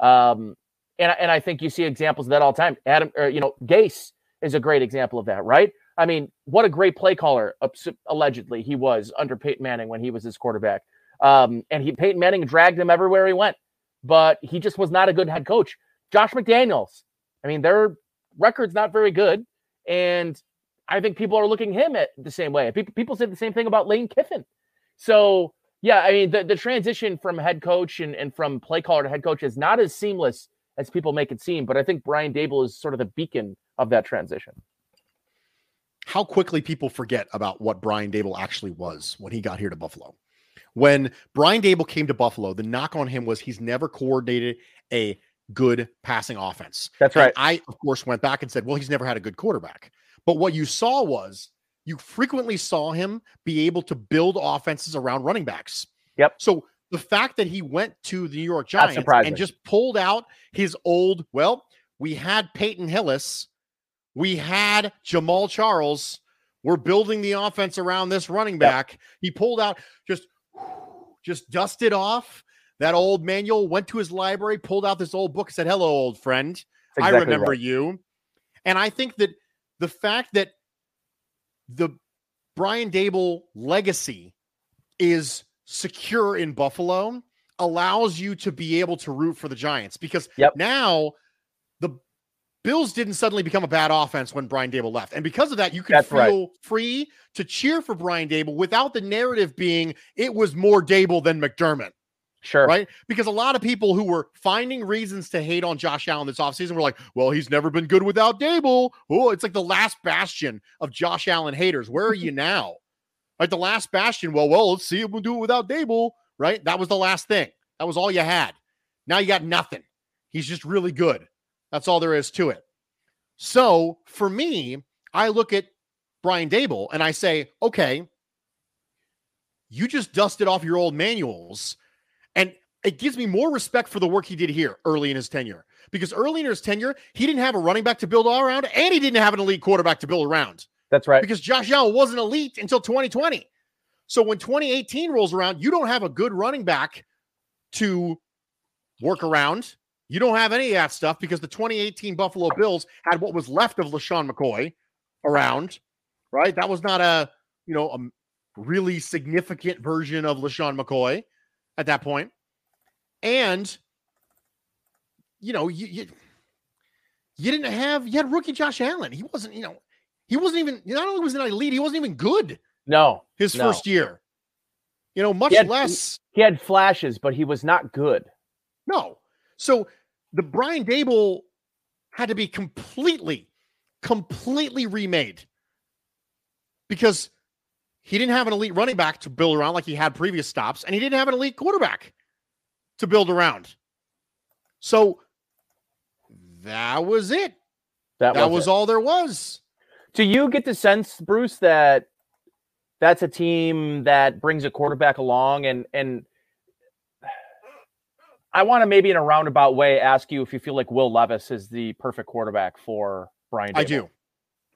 Um, and, and I think you see examples of that all the time. Adam, or, you know, Gase is a great example of that, right? I mean, what a great play caller, allegedly, he was under Peyton Manning when he was his quarterback. Um, and he Peyton Manning dragged him everywhere he went, but he just was not a good head coach. Josh McDaniels, I mean, their record's not very good. And I think people are looking him at the same way. People, say the same thing about Lane Kiffin. So, yeah, I mean, the, the transition from head coach and, and from play caller to head coach is not as seamless as people make it seem. But I think Brian Daboll is sort of the beacon of that transition. How quickly people forget about what Brian Daboll actually was when he got here to Buffalo. When Brian Daboll came to Buffalo, the knock on him was he's never coordinated a good passing offense. That's right. And I, of course, went back and said, well, he's never had a good quarterback. But what you saw was you frequently saw him be able to build offenses around running backs. Yep. So the fact that he went to the New York Giants and just pulled out his old, well, we had Peyton Hillis, we had Jamaal Charles. We're building the offense around this running back. Yep. He pulled out just just dusted off that old manual, went to his library, pulled out this old book, said, "Hello, old friend. Exactly I remember right. you." And I think that the fact that the Brian Daboll legacy is secure in Buffalo allows you to be able to root for the Giants because yep. now Bills didn't suddenly become a bad offense when Brian Daboll left. And because of that, you can That's feel right. free to cheer for Brian Daboll without the narrative being it was more Daboll than McDermott. Sure. Right? Because a lot of people who were finding reasons to hate on Josh Allen this offseason were like, well, he's never been good without Daboll. Oh, it's like the last bastion of Josh Allen haters. Where are you <laughs> now? Like the last bastion. Well, well, let's see if we'll do it without Daboll. Right? That was the last thing. That was all you had. Now you got nothing. He's just really good. That's all there is to it. So for me, I look at Brian Daboll and I say, okay, you just dusted off your old manuals and it gives me more respect for the work he did here early in his tenure. Because early in his tenure, he didn't have a running back to build all around, and he didn't have an elite quarterback to build around. That's right. Because Josh Allen wasn't elite until 2020. So when 2018 rolls around, you don't have a good running back to work around. You don't have any of that stuff because the 2018 Buffalo Bills had what was left of LeSean McCoy around, right? That was not a, you know, a really significant version of LeSean McCoy at that point. And you know, you, you you didn't have you had rookie Josh Allen. He wasn't, you know, he wasn't even not only was an elite, he wasn't even good. No, his no. first year. You know, much he had, less. He had flashes, but he was not good. No. So the Brian Daboll had to be completely, completely remade because he didn't have an elite running back to build around like he had previous stops, and he didn't have an elite quarterback to build around. So that was it. That, that was, was all there was. Do you get the sense, Bruce, that that's a team that brings a quarterback along and and I want to maybe in a roundabout way ask you if you feel like Will Levis is the perfect quarterback for Brian. Daboll. I do.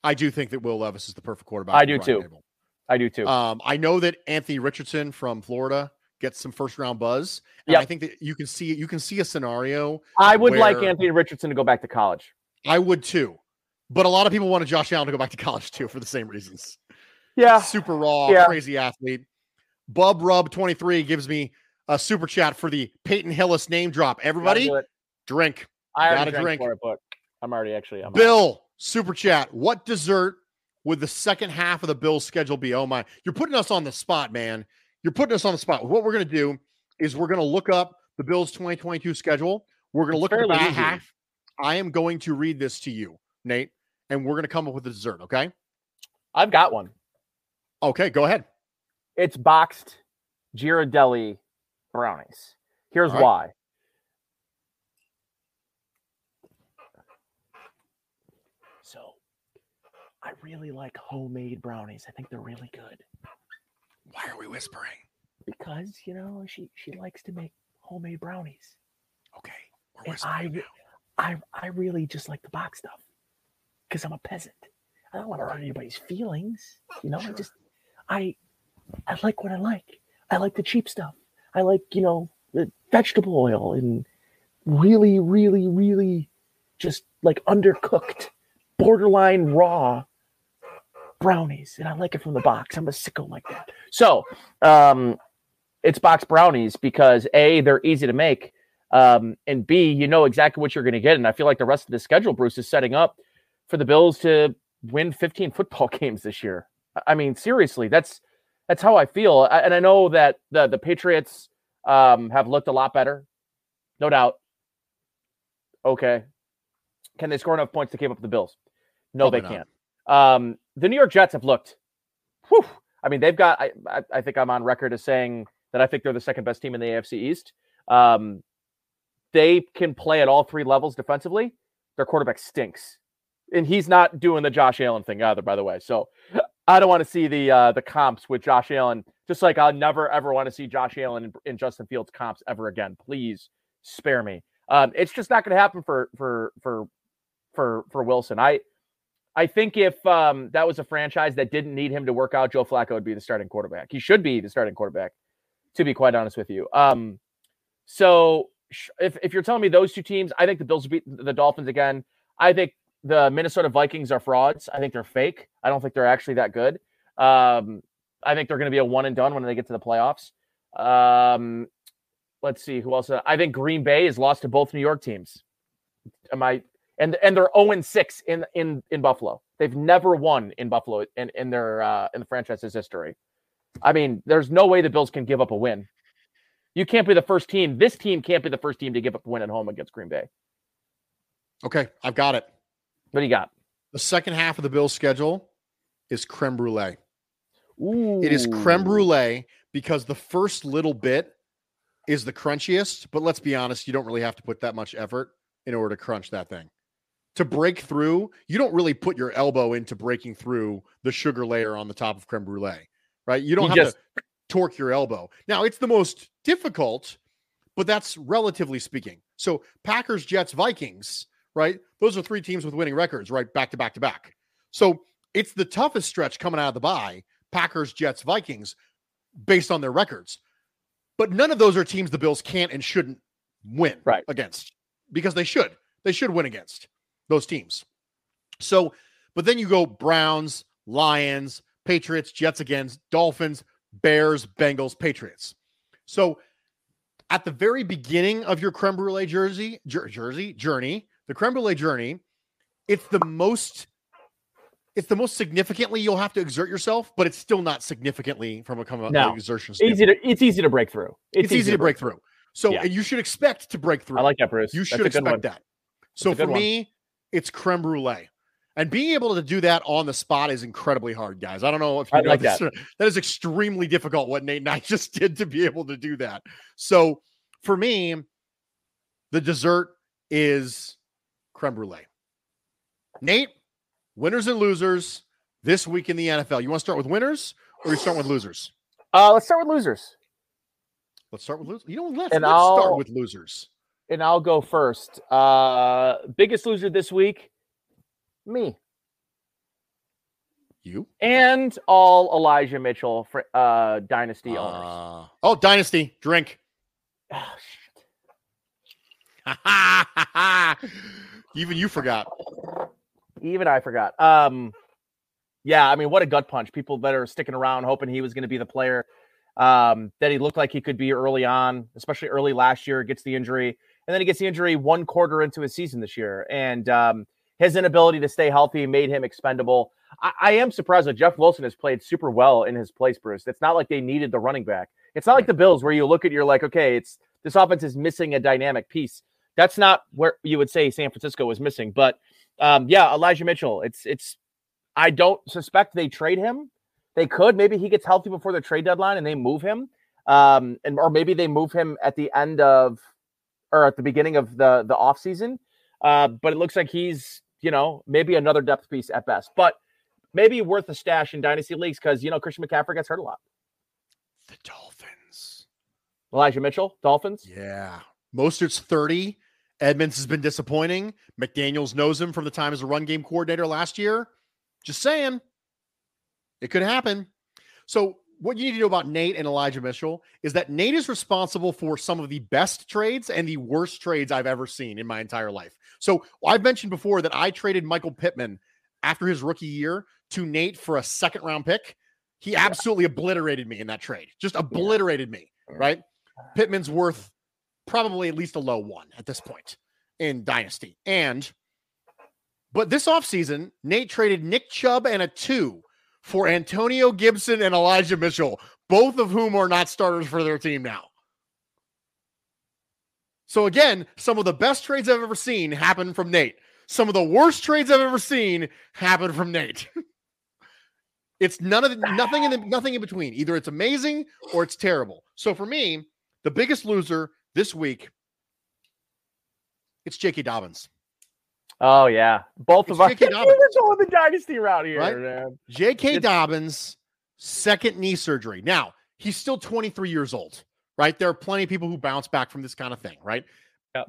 I do think that Will Levis is the perfect quarterback. I do too. Daboll. I do too. Um, I know that Anthony Richardson from Florida gets some first round buzz. Yeah, I think that you can see you can see a scenario. I would like Anthony Richardson to go back to college. I would too, but a lot of people wanted Josh Allen to go back to college too for the same reasons. Yeah, super raw, yeah. crazy athlete. Bub Rub twenty three gives me a super chat for the Peyton Hillis name drop. Everybody, drink. I got to drink. For it, but I'm already actually. I'm Bill out. super chat. What dessert would the second half of the Bills schedule be? Oh my, you're putting us on the spot, man. You're putting us on the spot. What we're going to do is we're going to look up the Bills 2022 schedule. We're going to look at the back half. I am going to read this to you, Nate, and we're going to come up with a dessert. Okay. I've got one. Okay, go ahead. It's boxed Ghirardelli brownies. Here's right. why. So, I really like homemade brownies. I think they're really good. Why are we whispering? Because you know she she likes to make homemade brownies. Okay, we're whispering. I, now. I I really just like the box stuff because I'm a peasant. I don't want to hurt anybody's feelings. You know, I just I I like what I like. I like the cheap stuff. I like you know vegetable oil and really really really just like undercooked, borderline raw brownies, and I like it from the box. I'm a sicko like that. So um, it's box brownies because a they're easy to make um, and B, you know exactly what you're going to get. And I feel like the rest of the schedule, Bruce, is setting up for the Bills to win 15 football <laughs> games this year. I- I mean, seriously, that's that's how I feel. And I know that the the Patriots um, have looked a lot better, no doubt. Okay, can they score enough points to keep up with the Bills? No, Probably they not. can't. Um, the New York Jets have looked. Whew, I mean, they've got. I, I, I think I'm on record as saying that I think they're the second best team in the AFC East. Um, they can play at all three levels defensively. Their quarterback stinks, and he's not doing the Josh Allen thing either. By the way, so I don't want to see the uh, the comps with Josh Allen. Just like I'll never ever want to see Josh Allen and, Justin Fields comps ever again. Please spare me. Um, it's just not going to happen for for for for for Wilson. I I think if um, that was a franchise that didn't need him to work out, Joe Flacco would be the starting quarterback. He should be the starting quarterback, to be quite honest with you. Um, so if, if you're telling me those two teams, I think the Bills beat the Dolphins again. I think the Minnesota Vikings are frauds. I think they're fake. I don't think they're actually that good. Um, I think they're going to be a one and done when they get to the playoffs. Um, let's see who else. I think Green Bay is lost to both New York teams. Am I? And and they're 0 and 6 in in in Buffalo. They've never won in Buffalo in in their uh, in the franchise's history. I mean, there's no way the Bills can give up a win. You can't be the first team. This team can't be the first team to give up a win at home against Green Bay. Okay, I've got it. What do you got? The second half of the Bills' schedule is creme brulee. Ooh. It is creme brulee because the first little bit is the crunchiest, but let's be honest, you don't really have to put that much effort in order to crunch that thing. To break through, you don't really put your elbow into breaking through the sugar layer on the top of creme brulee, right? You don't You have just- to torque your elbow. Now, it's the most difficult, but that's relatively speaking. So, Packers, Jets, Vikings, right? Those are three teams with winning records, right? Back to back to back. So, it's the toughest stretch coming out of the bye Packers, Jets, Vikings, based on their records. But none of those are teams the Bills can't and shouldn't win Right. against because they should. They should win against those teams. So, but then you go Browns, Lions, Patriots, Jets against Dolphins, Bears, Bengals, Patriots. So, at the very beginning of your creme brulee jersey, jer- jersey journey, the creme brulee journey, it's the most it's the most significantly you'll have to exert yourself, but it's still not significantly from a come a No. exertion standpoint. easy to it's easy to break through. It's, easy to break through. So Yeah. and you should expect to break through. I like that, Bruce. you should expect that. So for one. me, it's creme brulee. And being able to do that on the spot is incredibly hard, guys. I don't know if you I know like this. or- that is extremely difficult what Nate and I <laughs> just did to be able to do that. So for me, the dessert is creme brulee. Nate, winners and losers this week in the NFL. You want to start with winners or you start with losers? Uh, let's start with losers, Let's start with losers. You know, let's, And let's start I'll- with losers. and I'll go first. Uh, biggest loser this week, me, You? and all Elijah Mitchell fr- uh, dynasty owners. Uh, oh, Dynasty, drink. Shit. <laughs> Even you forgot. Even I forgot. Um, yeah, I mean, what a gut punch. People that are sticking around hoping he was going to be the player um, that he looked like he could be early on, especially early last year, gets the injury. And then he gets the injury one quarter into his season this year. And um, his inability to stay healthy made him expendable. I, I am surprised that Jeff Wilson has played super well in his place, Bruce. It's not like they needed the running back. It's not like the Bills where you look at you're like, okay, it's this offense is missing a dynamic piece. That's not where you would say San Francisco was missing. But um, yeah, Elijah Mitchell. It's it's. I don't suspect they trade him. They could. Maybe he gets healthy before the trade deadline and they move him. Um, and or maybe they move him at the end of or at the beginning of the the offseason. Uh, but it looks like he's, you know, maybe another depth piece at best. But maybe worth a stash in dynasty leagues because you know Christian McCaffrey gets hurt a lot. The Dolphins. Elijah Mitchell, Dolphins. Yeah. Mostert's 30. Edmonds has been disappointing. McDaniels knows him from the time as a run game coordinator last year. Just saying. It could happen. So, what you need to know about Nate and Elijah Mitchell is that Nate is responsible for some of the best trades and the worst trades I've ever seen in my entire life. So, I've mentioned before that I traded Michael Pittman after his rookie year to Nate for a second round pick. He absolutely obliterated me in that trade, just obliterated me, right? Pittman's worth probably at least a low one at this point in Dynasty. And, but this offseason, Nate traded Nick Chubb and a two for Antonio Gibson and Elijah Mitchell, both of whom are not starters for their team now. So again, some of the best trades I've ever seen happen from Nate. Some of the worst trades I've ever seen happen from Nate. <laughs> it's none of the, nothing in the, nothing in between. Either it's amazing or it's terrible. So for me, the biggest loser this week, it's J.K. Dobbins. Oh yeah, both It's of us. J.K. <laughs> Dobbins. We're going the dynasty route here, Right? man. J.K. It's- Dobbins, second knee surgery. Now, he's still 23 years old, right? There are plenty of people who bounce back from this kind of thing, right?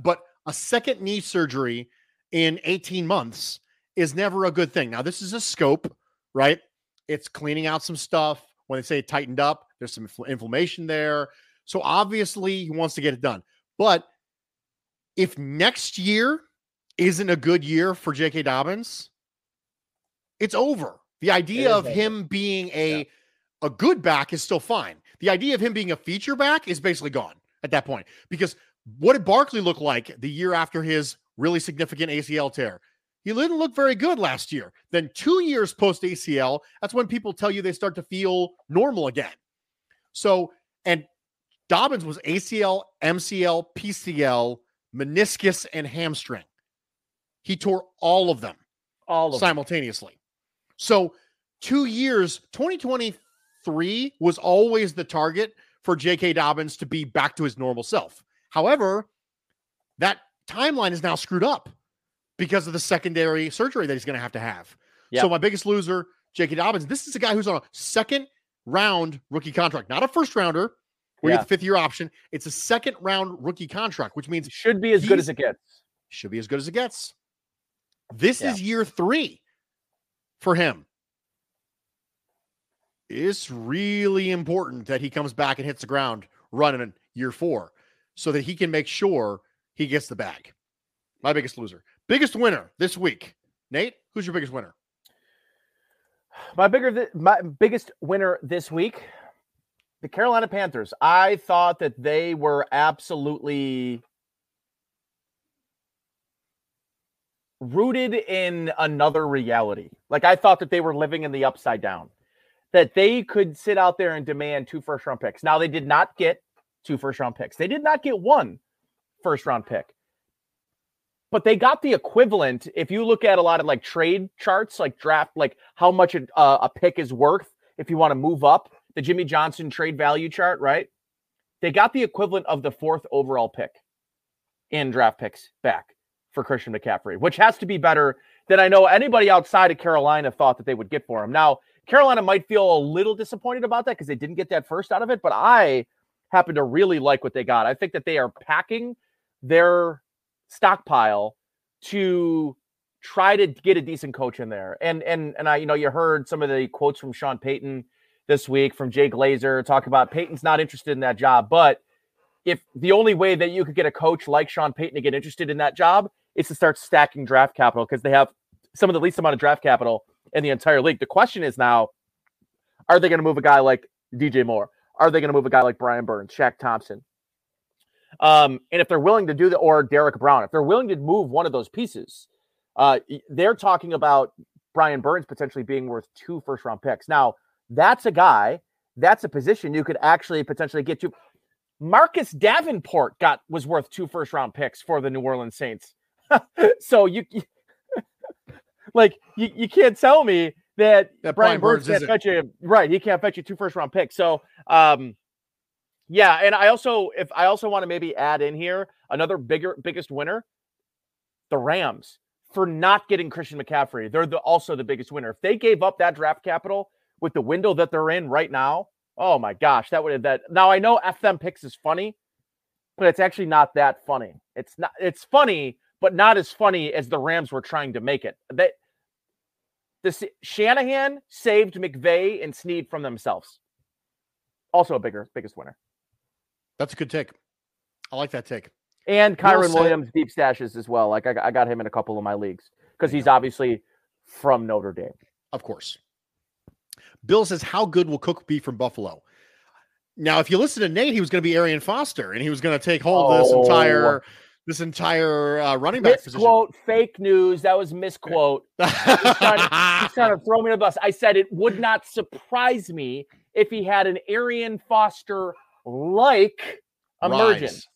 But a second knee surgery in 18 months is never a good thing. Now, this is a scope, right? It's cleaning out some stuff. When they say it tightened up, there's some infl- inflammation there. So obviously, he wants to get it done. But if next year isn't a good year for J.K. Dobbins, it's over. The idea of over. him being a a good back is still fine. The idea of him being a feature back is basically gone at that point. Because what did Barkley look like the year after his really significant ACL tear? He didn't look very good last year. Then two years post ACL, that's when people tell you they start to feel normal again. So, and Dobbins was ACL, MCL, PCL, meniscus, and hamstring. He tore all of them All of them. simultaneously. So, two years, 2023 was always the target for J.K. Dobbins to be back to his normal self. However, that timeline is now screwed up because of the secondary surgery that he's going to have to have. Yeah. So, my biggest loser, J.K. Dobbins, this is a guy who's on a second round rookie contract, not a first rounder you Yeah. get the fifth year option. It's a second round rookie contract, which means Should be as good as it gets. should be as good as it gets. This Yeah. is year three for him. It's really important that he comes back and hits the ground running in year four so that he can make sure he gets the bag. My biggest loser. Biggest winner this week. Nate, who's your biggest winner? My bigger, th- my biggest winner this week, the Carolina Panthers. I thought that they were absolutely rooted in another reality. Like I thought that they were living in the upside down. That they could sit out there and demand two first round picks. Now they did not get two first round picks. They did not get one first round pick. But they got the equivalent. If you look at a lot of like trade charts, like draft, like how much a, uh, a pick is worth, if you want to move up, the Jimmy Johnson trade value chart, right? They got the equivalent of the fourth overall pick in draft picks back for Christian McCaffrey, which has to be better than I know anybody outside of Carolina thought that they would get for him. Now, Carolina might feel a little disappointed about that because they didn't get that first out of it, but I happen to really like what they got. I think that they are packing their stockpile to try to get a decent coach in there. And and and I, you know, you heard some of the quotes from Sean Payton this week from Jay Glazer talk about Payton's not interested in that job, but if the only way that you could get a coach like Sean Payton to get interested in that job is to start stacking draft capital because they have some of the least amount of draft capital in the entire league. The question is now, are they going to move a guy like DJ Moore? Are they going to move a guy like Brian Burns, Shaq Thompson? Um, and if they're willing to do that, or Derrick Brown, if they're willing to move one of those pieces, uh, they're talking about Brian Burns potentially being worth two first round picks. Now, that's a guy, that's a position you could actually potentially get to. Marcus Davenport got was worth two first round picks for the New Orleans Saints. <laughs> so you, you- <laughs> like you, you can't tell me that, That Brian, Brian Burns, Burns can't fetch you right. He can't fetch you two first round picks. So um yeah, and I also if I also want to maybe add in here another bigger biggest winner, the Rams for not getting Christian McCaffrey. They're the, also the biggest winner. If they gave up that draft capital with the window that they're in right now, Oh my gosh, that would have that. Now I know FM picks is funny, but it's actually not that funny. It's not. It's funny, but not as funny as the Rams were trying to make it. That this Shanahan saved McVay and Snead from themselves. Also a bigger, biggest winner. That's a good take. I like that take. And Kyren say- Williams deep stashes as well. Like I, I got him in a couple of my leagues because he's obviously from Notre Dame. Of course. Bill says, How good will Cook be from Buffalo? Now, if you listen to Nate, he was going to be Arian Foster and he was going to take hold of this Oh. entire this entire uh, running back position. Misquote, fake news. That was misquote. <laughs> He's trying to throw me to the bus. I said it would not surprise me if he had an Arian Foster like emergence.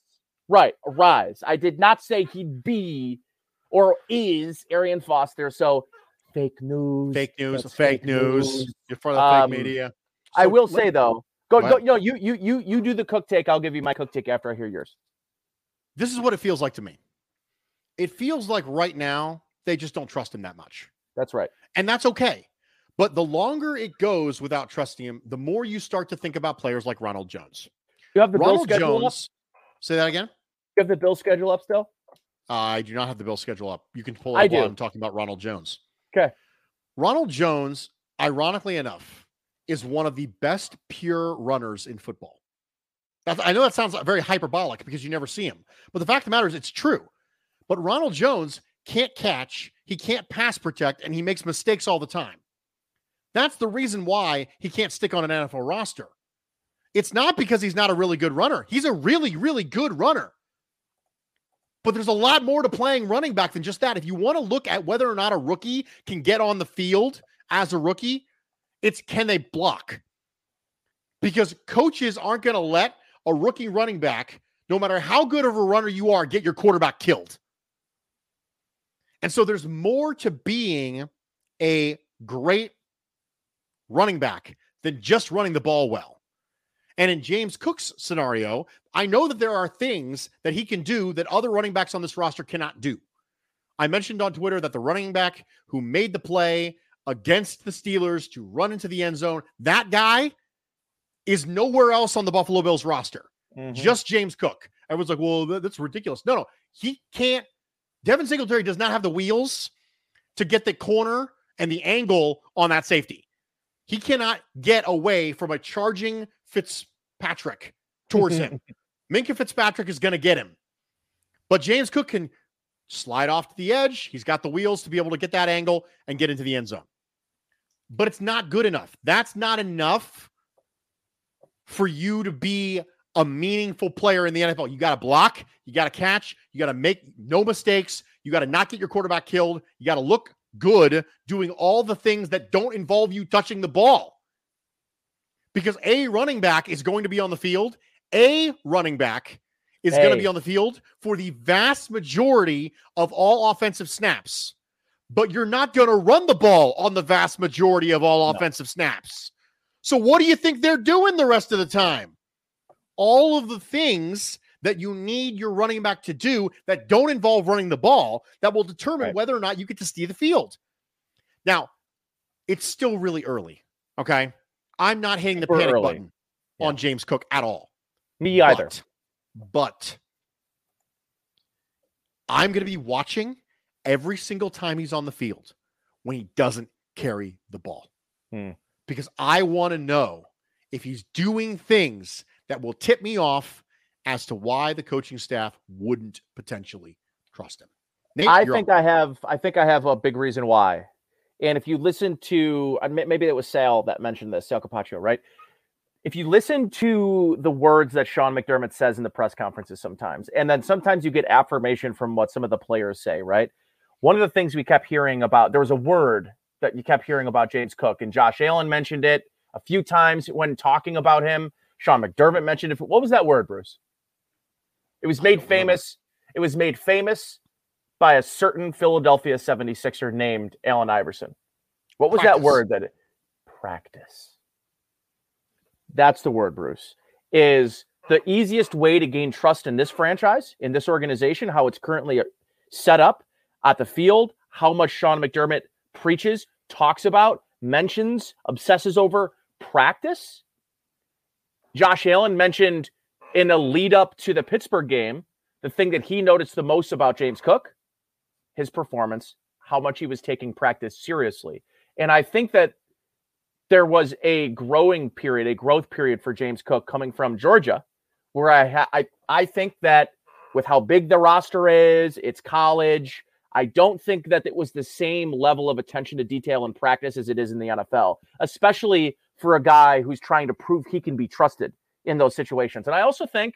Right, rise. I did not say he'd be or is Arian Foster. So fake news. fake news, fake, fake news. news. You're for the Um, fake media. I will say though, go Go go. No, you you you you do the cook take. I'll give you my cook take after I hear yours. this is what it feels like to me. It feels like right now they just don't trust him that much. That's right. And that's okay. But the longer it goes without trusting him, the more you start to think about players like Ronald Jones. You have the bill Ronald schedule up. Jones. Say that again. You have the bill schedule up still. I do not have the bill schedule up. You can pull it I up while. I'm talking about Ronald Jones. Okay. Ronald Jones, ironically enough, is one of the best pure runners in football. I know that sounds very hyperbolic because you never see him, but the fact of the matter is it's true. But Ronald Jones can't catch, he can't pass protect, and he makes mistakes all the time. That's the reason why he can't stick on an NFL roster. It's not because he's not a really good runner. He's a really, really good runner. But there's a lot more to playing running back than just that. If you want to look at whether or not a rookie can get on the field as a rookie, it's can they block? Because coaches aren't going to let a rookie running back, no matter how good of a runner you are, get your quarterback killed. And so there's more to being a great running back than just running the ball well. And in James Cook's scenario, I know that there are things that he can do that other running backs on this roster cannot do. I mentioned on Twitter that the running back who made the play against the Steelers to run into the end zone, that guy is nowhere else on the Buffalo Bills roster. Mm-hmm. Just James Cook. Everyone's like, well, that's ridiculous. No, no, he can't. Devin Singletary does not have the wheels to get the corner and the angle on that safety. He cannot get away from a charging Fitzpatrick towards him. <laughs> Minkah Fitzpatrick is going to get him. But James Cook can slide off to the edge. He's got the wheels to be able to get that angle and get into the end zone. But it's not good enough. That's not enough for you to be a meaningful player in the NFL. You got to block, you got to catch, you got to make no mistakes, you got to not get your quarterback killed, you got to look good doing all the things that don't involve you touching the ball. Because a running back is going to be on the field, a running back is going to be on the field for the vast majority of all offensive snaps. But you're not going to run the ball on the vast majority of all No. offensive snaps. So what do you think they're doing the rest of the time? All of the things that you need your running back to do that don't involve running the ball that will determine Right. whether or not you get to see the field. Now, it's still really early. Okay. I'm not hitting the panic early. button Yeah. on James Cook at all. Me either. But, but I'm going to be watching every single time he's on the field when he doesn't carry the ball. Hmm. Because I want to know if he's doing things that will tip me off as to why the coaching staff wouldn't potentially trust him. Nate, I think up. I have. I think I have a big reason why. And if you listen to, uh, maybe it was Sal that mentioned this, Sal Capaccio, right? If you listen to the words that Sean McDermott says in the press conferences sometimes, and then sometimes you get affirmation from what some of the players say, right? One of the things we kept hearing about, there was a word that you kept hearing about James Cook, and Josh Allen mentioned it a few times when talking about him. Sean McDermott mentioned it. What was that word, Bruce? It was made remember. famous. It was made famous by a certain Philadelphia 76er named Allen Iverson. What was that word that it, practice? That's the word, Bruce. Is the easiest way to gain trust in this franchise, in this organization, how it's currently uh, set up at the field, how much Sean McDermott preaches, talks about, mentions, obsesses over practice Josh Allen mentioned in a lead up to the Pittsburgh game, the thing that he noticed the most about James Cook, his performance, how much he was taking practice seriously. And I think that there was a growing period, a growth period for James Cook coming from Georgia, where I ha- I I think that with how big the roster is, it's college. I don't think that it was the same level of attention to detail in practice as it is in the NFL, especially for a guy who's trying to prove he can be trusted in those situations. And I also think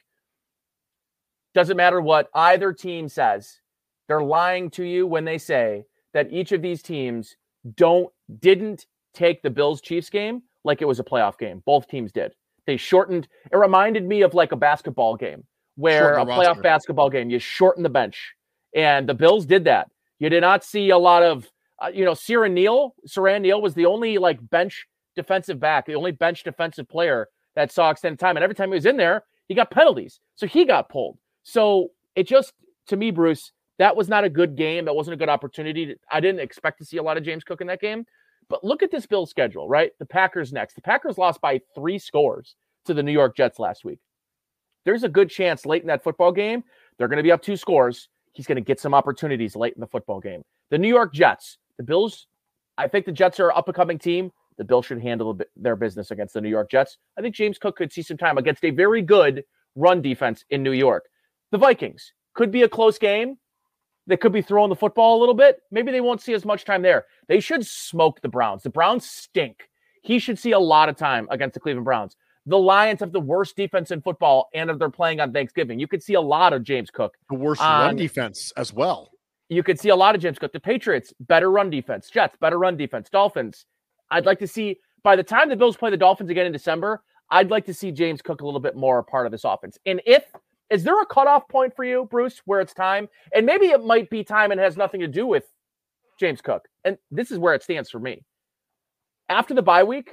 doesn't matter what either team says, they're lying to you when they say that each of these teams don't didn't take the Bills Chiefs game like it was a playoff game. Both teams did. They shortened. It reminded me of like a basketball game where a playoff roster. basketball game you shorten the bench, and the Bills did that. You did not see a lot of, uh, you know, Siran Neal. Siran Neal was the only like bench defensive back, the only bench defensive player that saw extended time, and every time he was in there, he got penalties, so he got pulled. So it just, to me, Bruce, that was not a good game. That wasn't a good opportunity. I didn't expect to see a lot of James Cook in that game. But look at this Bills schedule, right? The Packers next. The Packers lost by three scores to the New York Jets last week. There's a good chance late in that football game, they're going to be up two scores. He's going to get some opportunities late in the football game. The New York Jets, the Bills, I think the Jets are an up and coming team. The Bills should handle their business against the New York Jets. I think James Cook could see some time against a very good run defense in New York. The Vikings could be a close game. They could be throwing the football a little bit. Maybe they won't see as much time there. They should smoke the Browns. The Browns stink. He should see a lot of time against the Cleveland Browns. The Lions have the worst defense in football, and if they're playing on Thanksgiving, you could see a lot of James Cook. The worst on, run defense as well. You could see a lot of James Cook. The Patriots, better run defense. Jets, better run defense. Dolphins. I'd like to see by the time the Bills play the Dolphins again in December, I'd like to see James Cook a little bit more a part of this offense. And if is there a cutoff point for you, Bruce, where it's time? And maybe it might be time and has nothing to do with James Cook. And this is where it stands for me. After the bye week,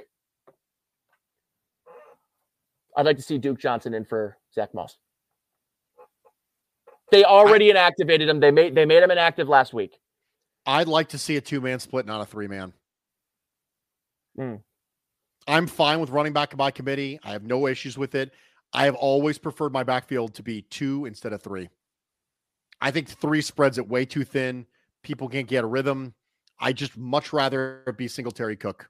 I'd like to see Duke Johnson in for Zach Moss. They already I, inactivated him. They made they made him inactive last week. I'd like to see a two man split, not a three man. Mm. I'm fine with running back by committee. I have no issues with it. I have always preferred my backfield to be two instead of three. I think three spreads it way too thin. People can't get a rhythm. I just much rather be Singletary Cook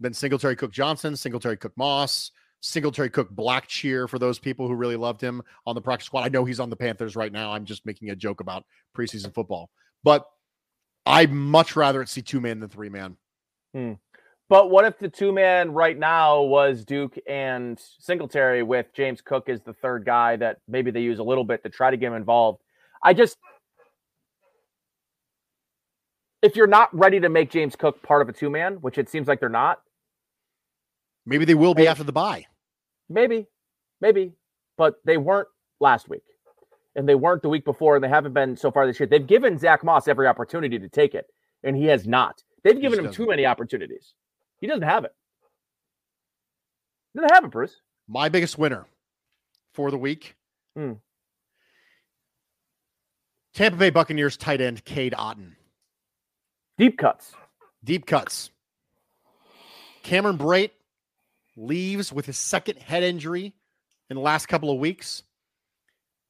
than Singletary Cook Johnson, Singletary Cook Moss, Singletary Cook Blackshear for those people who really loved him on the practice squad. I know he's on the Panthers right now. I'm just making a joke about preseason football, but I'd much rather see two man than three man. Hmm. But what if the two man right now was Duke and Singletary with James Cook as the third guy that maybe they use a little bit to try to get him involved? I just, if you're not ready to make James Cook part of a two man, which it seems like they're not, maybe they will be after the bye. Maybe, maybe, but they weren't last week and they weren't the week before and they haven't been so far this year. They've given Zach Moss every opportunity to take it and he has not. They've given him too many opportunities. He doesn't have it. He doesn't have it, Bruce. My biggest winner for the week. Mm. Tampa Bay Buccaneers tight end Cade Otton. Deep cuts. Deep cuts. Cameron Brate leaves with his second head injury in the last couple of weeks.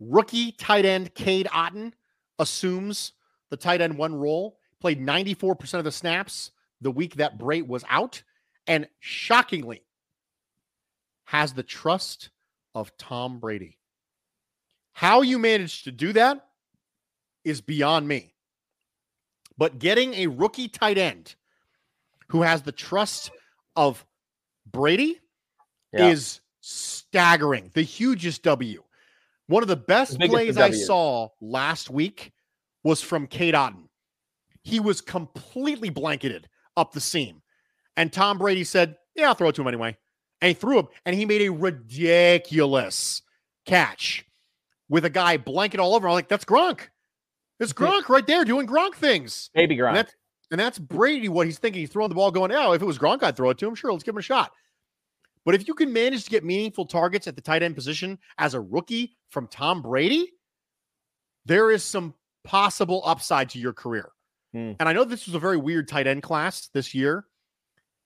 Rookie tight end Cade Otton assumes the tight end one role, played 94% of the snaps, the week that Brate was out, and shockingly has the trust of Tom Brady. How you managed to do that is beyond me. But getting a rookie tight end who has the trust of Brady yeah. is staggering. The hugest W. One of the best the plays I saw last week was from Cade Otton. He was completely blanketed up the seam. And Tom Brady said, Yeah, I'll throw it to him anyway. And he threw him, and he made a ridiculous catch with a guy blanket all over. I'm like, That's Gronk. It's Gronk right there doing Gronk things. Baby Gronk. And that's, and that's Brady, what he's thinking. He's throwing the ball, going, Oh, if it was Gronk, I'd throw it to him. Sure, let's give him a shot. But if you can manage to get meaningful targets at the tight end position as a rookie from Tom Brady, there is some possible upside to your career. Mm. And I know this was a very weird tight end class this year.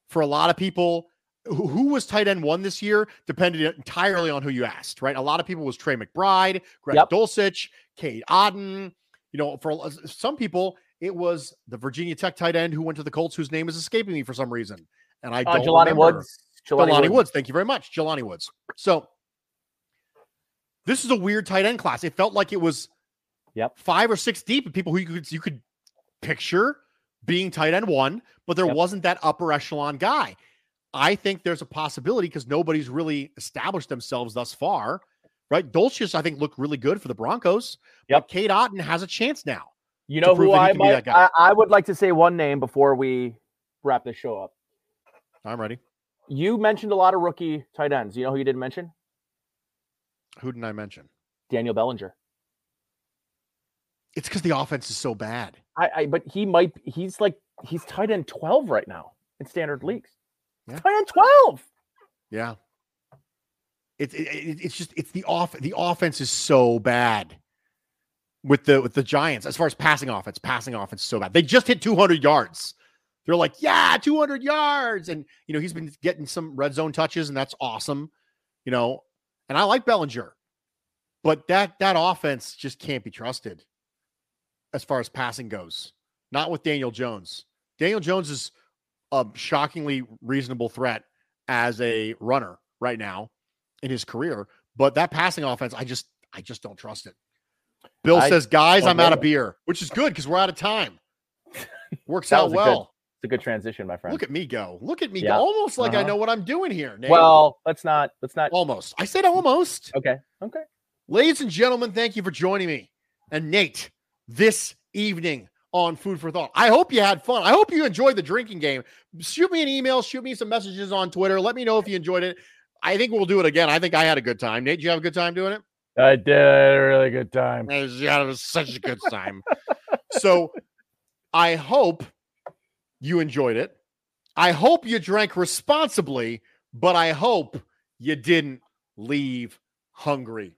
For a lot of people, who, was tight end one this year depended entirely on who you asked, right? A lot of people was Trey McBride, Greg Yep. Dulcich, Cade Otton. You know, for some people, it was the Virginia Tech tight end who went to the Colts, whose name is escaping me for some reason, and I Uh, don't Jelani remember. Woods. Jelani, Jelani Woods. Woods. Thank you very much, Jelani Woods. So this is a weird tight end class. It felt like it was Yep. five or six deep of people who you could you could picture being tight end one, but there Yep. wasn't that upper echelon guy. I think there's a possibility because nobody's really established themselves thus far. Right, Dulcich, I think, looked really good for the Broncos. Yep. But Cade Otton has a chance now. You know who I might? that guy. I, I would like to say one name before we wrap this show up. I'm ready. You mentioned a lot of rookie tight ends. You know who you didn't mention? Who didn't I mention? Daniel Bellinger. It's because the offense is so bad. I, I but he might he's like he's tight end 12 right now in standard mm-hmm. leagues. Yeah. Tight end 12. Yeah. It's it, it- it's just it's the off the offense is so bad with the with the Giants as far as passing offense. Passing offense is so bad. They just hit 200 yards. They're like, yeah, 200 yards, and you know he's been getting some red zone touches, and that's awesome. You know, and I like Bellinger, but that that offense just can't be trusted as far as passing goes. Not with Daniel Jones. Daniel Jones is a shockingly reasonable threat as a runner right now in his career, but that passing offense, I just I just don't trust it. Bill I says, "Guys, I'm out of beer," which is good because we're out of time. Works <laughs> out a good well. It's a good transition, my friend. Look at me go. Look at me Yeah. go. Almost like I Uh-huh. know what I'm doing here. Nate. well, let's not let's not almost. I said almost. Okay. Okay. Ladies and gentlemen, thank you for joining me and Nate this evening on Food for Thought. I hope you had fun. I hope you enjoyed the drinking game. Shoot me an email, shoot me some messages on Twitter. Let me know if you enjoyed it. I think we'll do it again. I think I had a good time. Nate, did you have a good time doing it? I did a really good time. It was, yeah, it was such a good time. so I hope you enjoyed it. I hope you drank responsibly, but I hope you didn't leave hungry.